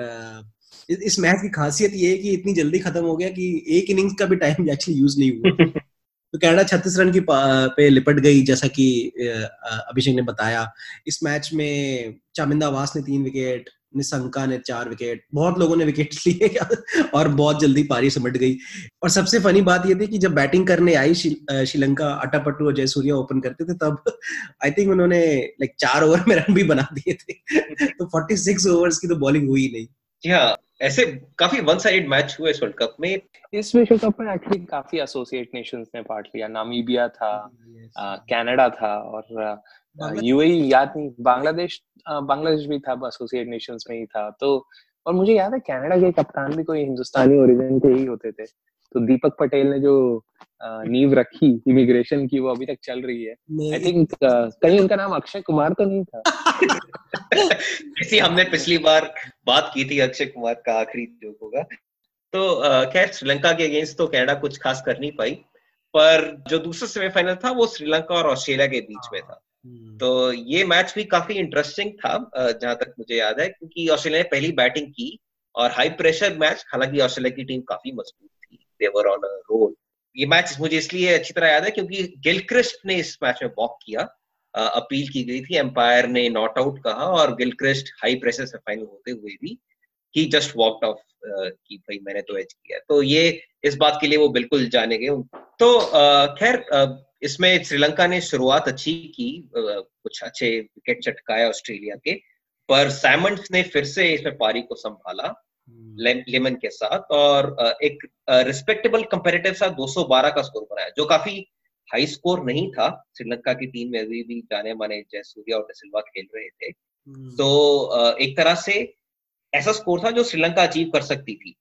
इस मैच की खासियत ये है कि इतनी जल्दी खत्म हो गया कि एक इनिंग्स का भी टाइम एक्चुअली यूज़ नहीं हुआ। तो कनाडा छत्तीस रन की पे लिपट गई जैसा कि अभिषेक ने बताया। इस मैच में चामिंदा वास ने तीन विकेट निशंका ने चार विकेट बहुत लोगों ने विकेट लिए और बहुत जल्दी पारी समट गई। और सबसे फनी बात ये थी कि जब बैटिंग करने आई श्रीलंका अटापट्टू और जयसूर्या ओपन करते थे तब आई थिंक उन्होंने लाइक चार ओवर में रन भी बना दिए थे। तो फोर्टी सिक्स ओवर्स की तो बॉलिंग हुई नहीं। जी हाँ ऐसे काफ़ी वन साइड मैच हुए इस वर्ल्ड कप में। इस विश्व कप में एक्चुअली काफ़ी एसोसिएट नेशंस ने पार्ट लिया। नामीबिया था कनाडा yes. था और यूएई याद नहीं बांग्लादेश बांग्लादेश भी था एसोसिएट नेशंस में ही था तो और मुझे याद है कनाडा के कप्तान भी कोई हिंदुस्तानी ओरिजिन के ही होते थे तो दीपक पटेल ने जो नींव रखी इमिग्रेशन की वो अभी तक चल रही है। आई थिंक कहीं उनका नाम अक्षय कुमार तो नहीं था। किसी हमने पिछली बार बात की थी अक्षय कुमार का आखिरी जो होगा। तो खैर श्रीलंका के अगेंस्ट तो कनाडा कुछ खास कर नहीं पाई पर जो दूसरा सेमीफाइनल था वो श्रीलंका और ऑस्ट्रेलिया के बीच में था। तो ये मैच भी काफ़ी इंटरेस्टिंग था जहाँ तक मुझे याद है, क्योंकि ऑस्ट्रेलिया ने पहली बैटिंग की और हाई प्रेशर मैच हालाँकि ऑस्ट्रेलिया की टीम काफ़ी मज़बूत थी देवर ऑन रोल ये मैच मुझे इसलिए अच्छी तरह याद है क्योंकि गिलक्रिस्ट ने इस मैच में वॉक किया अपील की गई थी एम्पायर ने नॉट आउट कहा और गिलक्रिस्ट हाई प्रेशर से फाइनल होते हुए भी ही जस्ट वॉकड ऑफ़ कि भाई मैंने तो एच किया। तो ये इस बात के लिए वो बिल्कुल जाने गए तो खैर इसमें श्रीलंका ने शुरुआत अच्छी की कुछ अच्छे विकेट चटकाए ऑस्ट्रेलिया के पर सैमंड्स ने फिर से इसमें पारी को संभाला लेमन हम्म। के साथ और एक रिस्पेक्टेबल कंपेरेटिव सा 212 का स्कोर बनाया जो काफ़ी हाई स्कोर नहीं था श्रीलंका की टीम में अभी भी जाने माने जयसूर्या और डिसिल्वा खेल रहे थे हम्म। तो एक तरह से ऐसा स्कोर था जो श्रीलंका अचीव कर सकती थी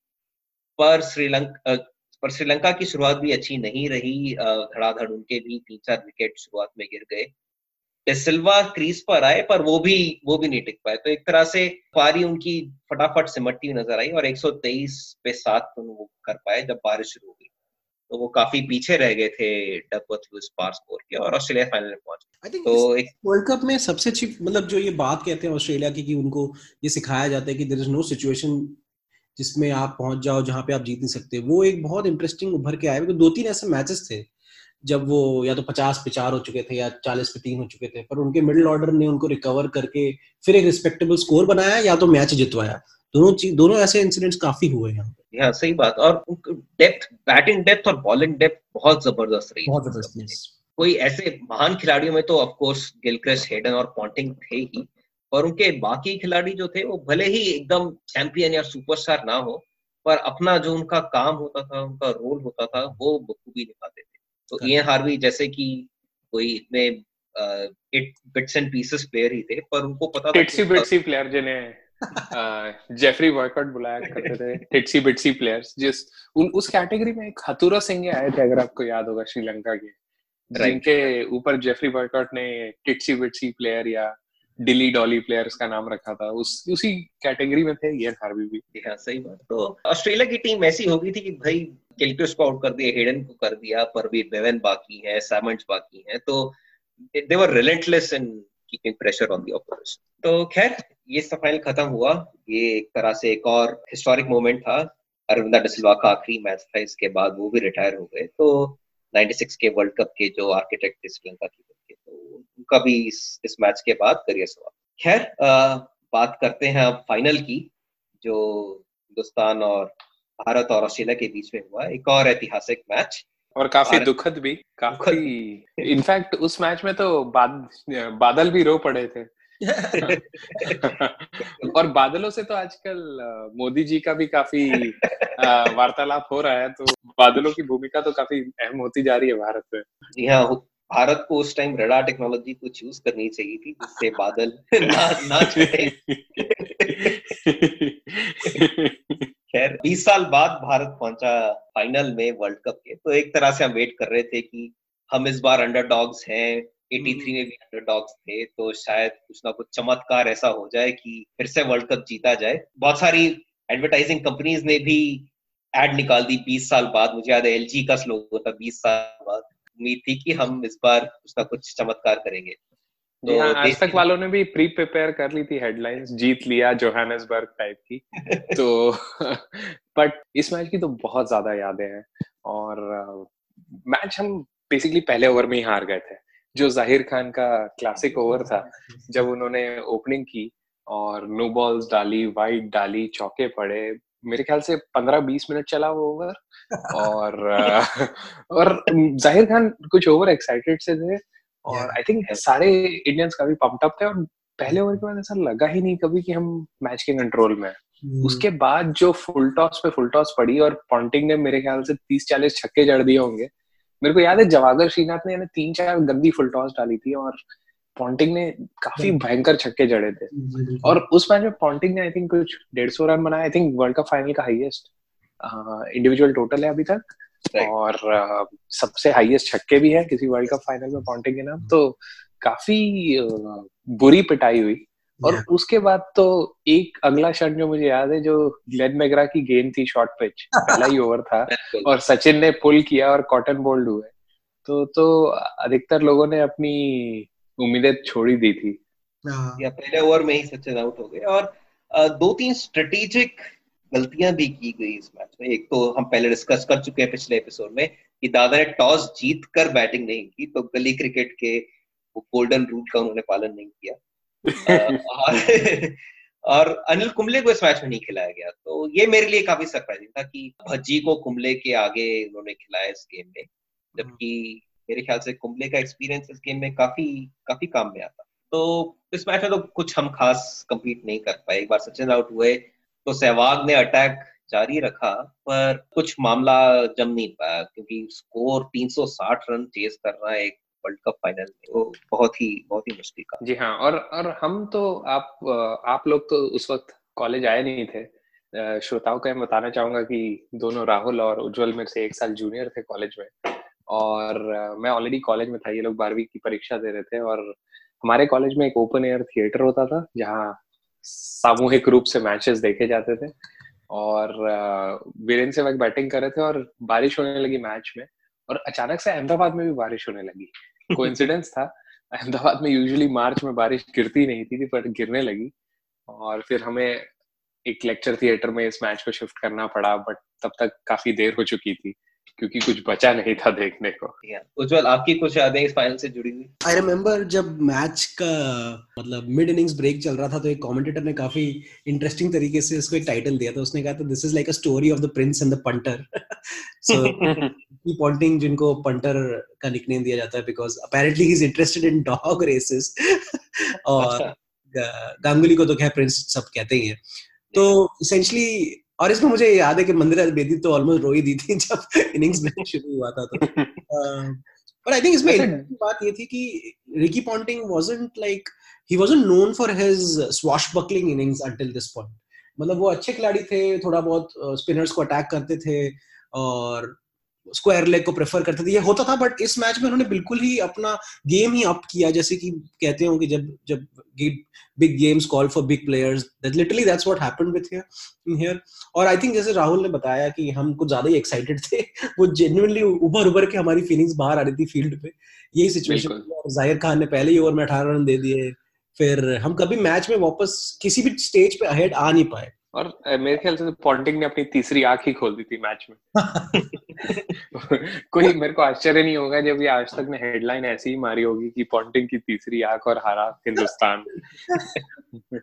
पर श्रीलंका पर श्रीलंका की शुरुआत भी अच्छी नहीं रही। धड़ाधड़ उनके भी तीन चार विकेट शुरुआत में गिर गए। डिसिल्वा क्रीज पर आए पर वो भी वो भी नहीं टिक पाए। तो एक तरह से पारी उनकी फटाफट सिमटती हुई नज़र आई और 123 पे सात वो कर पाए जब बारिश शुरू हो गई तो वो काफ़ी पीछे रह गए थे डकवर्थ लुइस पार स्कोर के और ऑस्ट्रेलिया फाइनल में पहुँच तो एक वर्ल्ड कप में सबसे अच्छी मतलब जो ये बात कहते हैं ऑस्ट्रेलिया की कि उनको ये सिखाया जाता है कि देयर इज़ नो सिचुएशन जिसमें आप पहुँच जाओ जहाँ पे आप जीत नहीं सकते। वो एक बहुत इंटरेस्टिंग उभर के आए। क्योंकि दो तीन ऐसे मैचेस थे जब वो या तो पचास पे चार हो चुके थे या चालीस पे तीन हो चुके थे पर उनके मिडिल ऑर्डर ने उनको रिकवर करके फिर एक रिस्पेक्टेबल स्कोर बनाया या तो मैच जितवाया। दोनों चीज़ दोनों ऐसे इंसिडेंट्स काफ़ी हुए हैं हाँ सही बात। और डेप्थ बैटिंग डेप्थ और बॉलिंग डेप्थ बहुत ज़बरदस्त रही। बहुत ज़बरदस्त कोई ऐसे महान खिलाड़ियों में तो ऑफ़ कोर्स गिलक्रिस्ट हेडन और पॉन्टिंग थे ही। और उनके बाकी खिलाड़ी जो थे वो भले ही एकदम चैंपियन या सुपरस्टार ना हो पर अपना जो उनका काम होता था उनका रोल होता था वो बखूबी निभाते थे। तो ये हार्वी जैसे कि कोई इतने बिट्स एंड पीसेस प्लेयर ही थे पर उनको पता टिट्सी था प्लेयर जिन्हें जेफरी वर्कआउट बुलाया करते थे टिट्सी बिट्सी प्लेयर्स जिस उन उस कैटेगरी में एक हतुरा सिंह आए थे अगर आपको याद होगा श्रीलंका के जिनके ऊपर जेफरी वर्कआउट ने टिट्सी बिट्सी प्लेयर या डिली डॉली प्लेयर्स का नाम रखा था। उस, उसी कैटेगरी में थे ये हार्वी भी। हाँ सही बात। तो ऑस्ट्रेलिया की टीम ऐसी हो गई थी कि भाई किल्टस को आउट कर दिया हेडन को कर दिया पर भी बेवन बाकी है सैमंड्स बाकी है तो they were relentless in keeping pressure on the opposition तो खैर, ये सब फाइनल खत्म हुआ। ये एक तरह से एक और हिस्टोरिक मोमेंट था। अरविंदा डिसिल्वा का आखिरी मैच था, इसके बाद वो भी रिटायर हो गए। तो 96 के वर्ल्ड कप के जो आर्किटेक्ट थे श्रीलंका की उनका भी इस, इस मैच के बाद करियर सवाल। खैर बात करते हैं अब फाइनल की जो हिंदुस्तान और भारत और ऑस्ट्रेलिया के बीच में हुआ एक और ऐतिहासिक मैच और काफ़ी दुखद भी काफ़ी इनफैक्ट उस मैच में तो बाद, बादल भी रो पड़े थे। और बादलों से तो आजकल मोदी जी का भी काफ़ी वार्तालाप हो रहा है तो बादलों की भूमिका तो काफ़ी अहम होती जा रही है भारत में। जी हाँ भारत को उस टाइम रडार टेक्नोलॉजी को चूज़ करनी चाहिए थी जिससे बादल ना ना खैर 20 साल बाद भारत पहुँचा फाइनल में वर्ल्ड कप के। तो एक तरह से हम वेट कर रहे थे कि हम इस बार अंडरडॉग्स हैं 83 में भी अंडरडॉग्स थे तो शायद कुछ ना कुछ चमत्कार ऐसा हो जाए कि फिर से वर्ल्ड कप जीता जाए। बहुत सारी एडवर्टाइजिंग कंपनीज़ ने भी एड निकाल दी 20 साल बाद। मुझे याद है एलजी का स्लोगन था 20 साल बाद। उम्मीद थी कि हम इस बार कुछ ना कुछ चमत्कार करेंगे। तो हाँ, आज तक वालों ने भी प्री प्रिपेयर कर ली थी हेडलाइंस जीत लिया जोहानसबर्ग टाइप की। तो बट इस मैच की तो बहुत ज़्यादा यादें हैं और मैच हम बेसिकली पहले ओवर में ही हार गए थे जो ज़ाहिर खान का क्लासिक ओवर था जब उन्होंने ओपनिंग की और नो बॉल्स डाली वाइड डाली चौके पड़े मेरे ख्याल से पंद्रह बीस मिनट चला वो ओवर और और ज़ाहिर खान कुछ ओवर एक्साइटेड से थे और आई थिंक सारे इंडियंस काफ़ी पंप्ड अप थे और पहले ओवर के बाद ऐसा लगा ही नहीं कभी कि हम मैच के कंट्रोल में hmm. उसके बाद जो फुल टॉस पे फुल टॉस पड़ी और पॉन्टिंग ने मेरे ख्याल से तीस चालीस छक्के जड़ दिए होंगे। मेरे को याद है जवागर श्रीनाथ ने तीन चार गंदी फुल टॉस डाली थी और पॉन्टिंग ने काफ़ी भयंकर छक्के जड़े थे। और उस मैच में पॉन्टिंग ने आई थिंक कुछ डेढ़ सौ रन बनाया I think world cup final का हाईएस्ट इंडिविजुअल टोटल है अभी तक। और uh, सबसे हाईएस्ट छक्के भी है किसी वर्ल्ड कप फाइनल में पॉन्टिंग के नाम। तो काफ़ी uh, बुरी पिटाई हुई। और yeah. उसके बाद तो एक अगला क्षण जो मुझे याद है जो ग्लेन मेगरा की गेंद थी शॉर्ट पिच पहला ही ओवर था। और सचिन ने पुल किया और कॉटन बोल्ड हुए। तो तो अधिकतर लोगों ने अपनी उम्मीदें छोड़ी दी थी। हाँ। या पहले ओवर में ही सचिन आउट हो गए। और दो तीन स्ट्रेटेजिक गलतियाँ भी की गई इस मैच में। एक तो हम पहले डिस्कस कर चुके हैं पिछले एपिसोड में कि दादा ने टॉस जीत कर बैटिंग नहीं की तो गली क्रिकेट के वो गोल्डन रूल का उन्होंने पालन नहीं किया। और, और अनिल कुंबले को इस मैच में नहीं खिलाया गया। तो ये मेरे लिए काफ़ी सरप्राइजिंग था कि भज्जी को कुंबले के आगे उन्होंने खिलाया इस गेम में जबकि मेरे ख्याल से कुंबले का एक्सपीरियंस इस गेम में काफ़ी काफ़ी काम में आता। तो इस मैच में तो कुछ हम खास कंप्लीट नहीं कर पाए। एक बार सचिन आउट हुए तो सहवाग ने अटैक जारी रखा, पर कुछ मामला जम नहीं पाया, क्योंकि स्कोर 360 रन चेस करना एक वर्ल्ड कप फाइनल में। वो बहुत ही बहुत ही मुश्किल का जी हाँ और और हम तो आप आप लोग तो उस वक्त कॉलेज आए नहीं थे। श्रोताओं को मैं बताना चाहूँगा कि दोनों राहुल और उज्जवल मेरे से एक साल जूनियर थे कॉलेज में। और मैं ऑलरेडी कॉलेज में था, ये लोग बारहवीं की परीक्षा दे रहे थे और हमारे कॉलेज में एक ओपन एयर थिएटर होता था, जहाँ सामूहिक रूप से मैचेस देखे जाते थे। और वीरेंद्र सेवक बैटिंग कर रहे थे और बारिश होने लगी मैच में और अचानक से अहमदाबाद में भी बारिश होने लगी। कोइंसिडेंस था, अहमदाबाद में यूजुअली मार्च में बारिश गिरती नहीं थी पर गिरने लगी। और फिर हमें एक लेक्चर थिएटर में इस मैच को शिफ्ट करना पड़ा बट तब तक काफ़ी देर हो चुकी थी। क्योंकि कुछ बचा नहीं था देखने को। उज्जवल आपकी कुछ यादें इस फाइनल से जुड़ी हुई? आई रिमेम्बर जब मैच का मतलब मिड इनिंग्स ब्रेक चल रहा था तो एक कमेंटेटर ने काफ़ी इंटरेस्टिंग तरीके से इसको एक टाइटल दिया था। उसने कहा था this is like a story of the prince and the punter so की पॉन्टिंग जिनको पंटर का निकनेम दिया जाता है because apparently he is interested in dog races और अच्छा। गांगुली को तो क्या प्रिंस सब कहते ही है। तो इसेंशली और इसमें मुझे याद है कि मंदिरा बेदी तो ऑलमोस्ट रो ही दी थी जब इनिंग्स में शुरू हुआ था तो। बट आई थिंक इसमें बात ये थी कि Ricky Ponting wasn't like he wasn't known for his swashbuckling innings until this point मतलब वो अच्छे खिलाड़ी थे थोड़ा बहुत स्पिनर्स को अटैक करते थे और स्क्वायर लेग को प्रेफर करते थे। ये होता था बट इस मैच में उन्होंने बिल्कुल ही अपना गेम ही अप किया जैसे कि कहते हो कि जब जब big games call for big players that literally that's what happened with here in here और आई थिंक जैसे राहुल ने बताया कि हम कुछ ज़्यादा ही एक्साइटेड थे वो जेन्युइनली उभर उभर के हमारी फीलिंग्स बाहर आ रही थी फ़ील्ड पे। यही सिचुएशन ज़ाहिर खान ने पहले ही ओवर में अठारह रन दे दिए फिर हम कभी मैच में वापस किसी भी स्टेज पे अहेड आ नहीं पाए। और मेरे ख्याल से पॉन्टिंग ने अपनी तीसरी आँख ही खोल दी थी मैच में। कोई मेरे को आश्चर्य नहीं होगा जब ये आज तक ने हेडलाइन ऐसी ही मारी होगी कि पॉन्टिंग की तीसरी आँख और हारा हिंदुस्तान।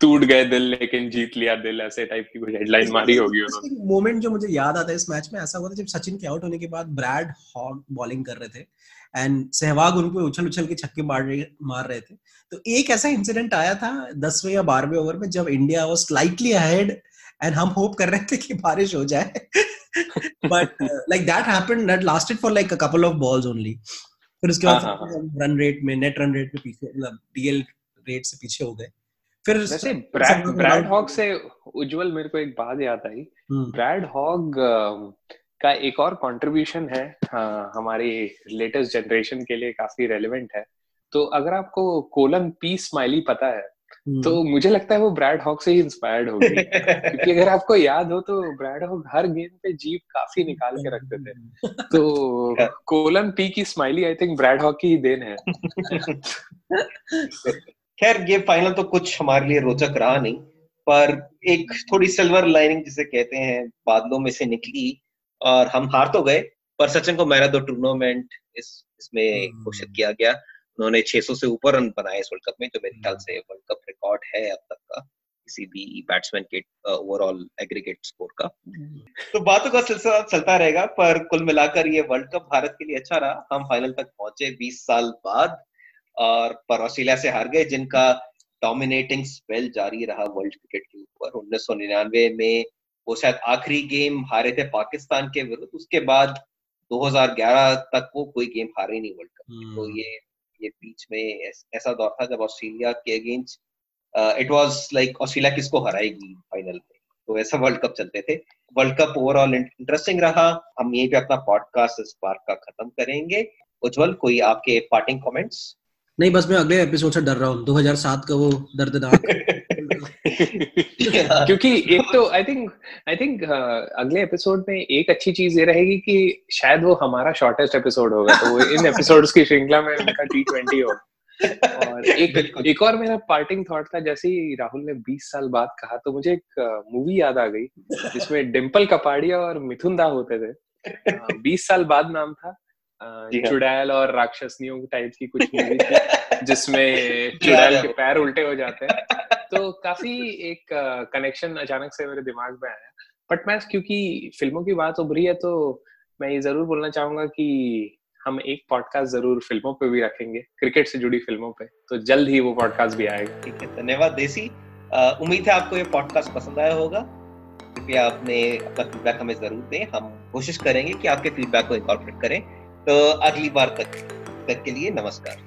टूट गए दिल लेकिन जीत लिया दिल ऐसे टाइप की कुछ हेडलाइन मारी होगी उन्होंने। मोमेंट जो मुझे याद आता है इस मैच में ऐसा हुआ था जब सचिन के आउट होने के बाद ब्रैड हॉग बॉलिंग कर रहे थे। एंड सहवाग उन पे उछल उछल के छक्के मार रहे मार रहे थे। तो एक ऐसा इंसिडेंट आया था दसवें या बारहवें ओवर में जब India was slightly ahead and हम होप कर रहे थे कि बारिश हो जाए। But like that happened that lasted for like a couple of balls only फिर उसके बाद रन हाँ, रेट हाँ, हाँ। में नेट रन रेट में पीछे मतलब डीएल रेट से पीछे हो गए। फिर वैसे ब्रैड ब्रैड हॉग से उज्जवल मेरे को एक बात याद आई। ब्रैड हम्म। हॉग का एक और कंट्रीब्यूशन है हाँ, हमारी लेटेस्ट जनरेशन के लिए काफ़ी रेलेवेंट है। तो अगर आपको कोलन पी स्माइली पता है तो हम्म। मुझे लगता है वो ब्रैड हॉक से ही इंस्पायर्ड होगी। क्योंकि अगर आपको याद हो तो ब्रैड हॉक हर गेम पे जीप काफ़ी निकाल के रखते थे। तो कोलन पी की smiley I think Brad Hogg की ही देन है। खैर ये फाइनल तो कुछ हमारे लिए रोचक रहा नहीं पर एक थोड़ी सिल्वर लाइनिंग जिसे कहते हैं बादलों में से निकली और हम हार तो गए पर सचिन को मैन ऑफ़ द टूर्नामेंट इस इसमें घोषित किया गया। उन्होंने 600 से ऊपर रन बनाए इस वर्ल्ड कप में जो मेरे ख्याल से वर्ल्ड कप रिकॉर्ड है अब तक का किसी भी बैट्समैन के ओवरऑल एग्रीगेट स्कोर का। तो बातों का सिलसिला चलता रहेगा पर कुल मिलाकर ये वर्ल्ड कप भारत के लिए अच्छा रहा। हम फाइनल तक पहुँचे 20 साल बाद और पर ऑस्ट्रेलिया से हार गए जिनका डोमिनेटिंग स्पेल जारी रहा वर्ल्ड क्रिकेट के ऊपर। उन्नीस सौ निन्यानवे में वो शायद आखिरी गेम हारे थे पाकिस्तान के विरुद्ध उसके बाद 2011 तक वो कोई गेम हारे नहीं वर्ल्ड कप तो ये ये बीच में ऐसा दौर था जब ऑस्ट्रेलिया के against it was like Australia किसको हराएगी फाइनल में। तो ऐसा वर्ल्ड कप चलते थे। वर्ल्ड कप ओवरऑल इंटरेस्टिंग रहा। हम यहीं पे अपना पॉडकास्ट इस बार का खत्म करेंगे। उज्जवल कोई आपके पार्टिंग कमेंट्स नहीं बस मैं अगले एपिसोड से डर रहा हूँ। 2007 का वो दर्दनाक। क्योंकि एक तो आई थिंक आई थिंक अगले एपिसोड में एक अच्छी चीज़ ये रहेगी कि शायद वो हमारा शॉर्टेस्ट एपिसोड होगा तो इन एपिसोड्स की श्रृंखला में उनका टी ट्वेंटी हो और एक एक और मेरा पार्टिंग थॉट था जैसे ही राहुल ने 20 साल बाद कहा तो मुझे एक मूवी याद आ गई जिसमें डिम्पल कपाड़िया और मिथुन दा होते थे। बीस साल बाद नाम था। चुड़ैल और राक्षसनियों टाइप की कुछ मूवी थी जिसमें चुड़ैल के पैर उल्टे हो जाते हैं। तो काफ़ी एक कनेक्शन अचानक से मेरे दिमाग में आया। बट मैं क्योंकि फ़िल्मों की बात उभरी है तो मैं ये ज़रूर बोलना चाहूँगा कि हम एक पॉडकास्ट ज़रूर फ़िल्मों पे भी रखेंगे क्रिकेट से जुड़ी फ़िल्मों पे। तो जल्द ही वो पॉडकास्ट भी आएगा। ठीक है धन्यवाद देसी। उम्मीद है आपको ये पॉडकास्ट पसंद आया होगा। कृपया आपने अपना फीडबैक हमें ज़रूर दें। हम कोशिश करेंगे कि आपके फीडबैक को इनकॉर्पोरेट करें। तो अगली बार तक तक के लिए नमस्कार।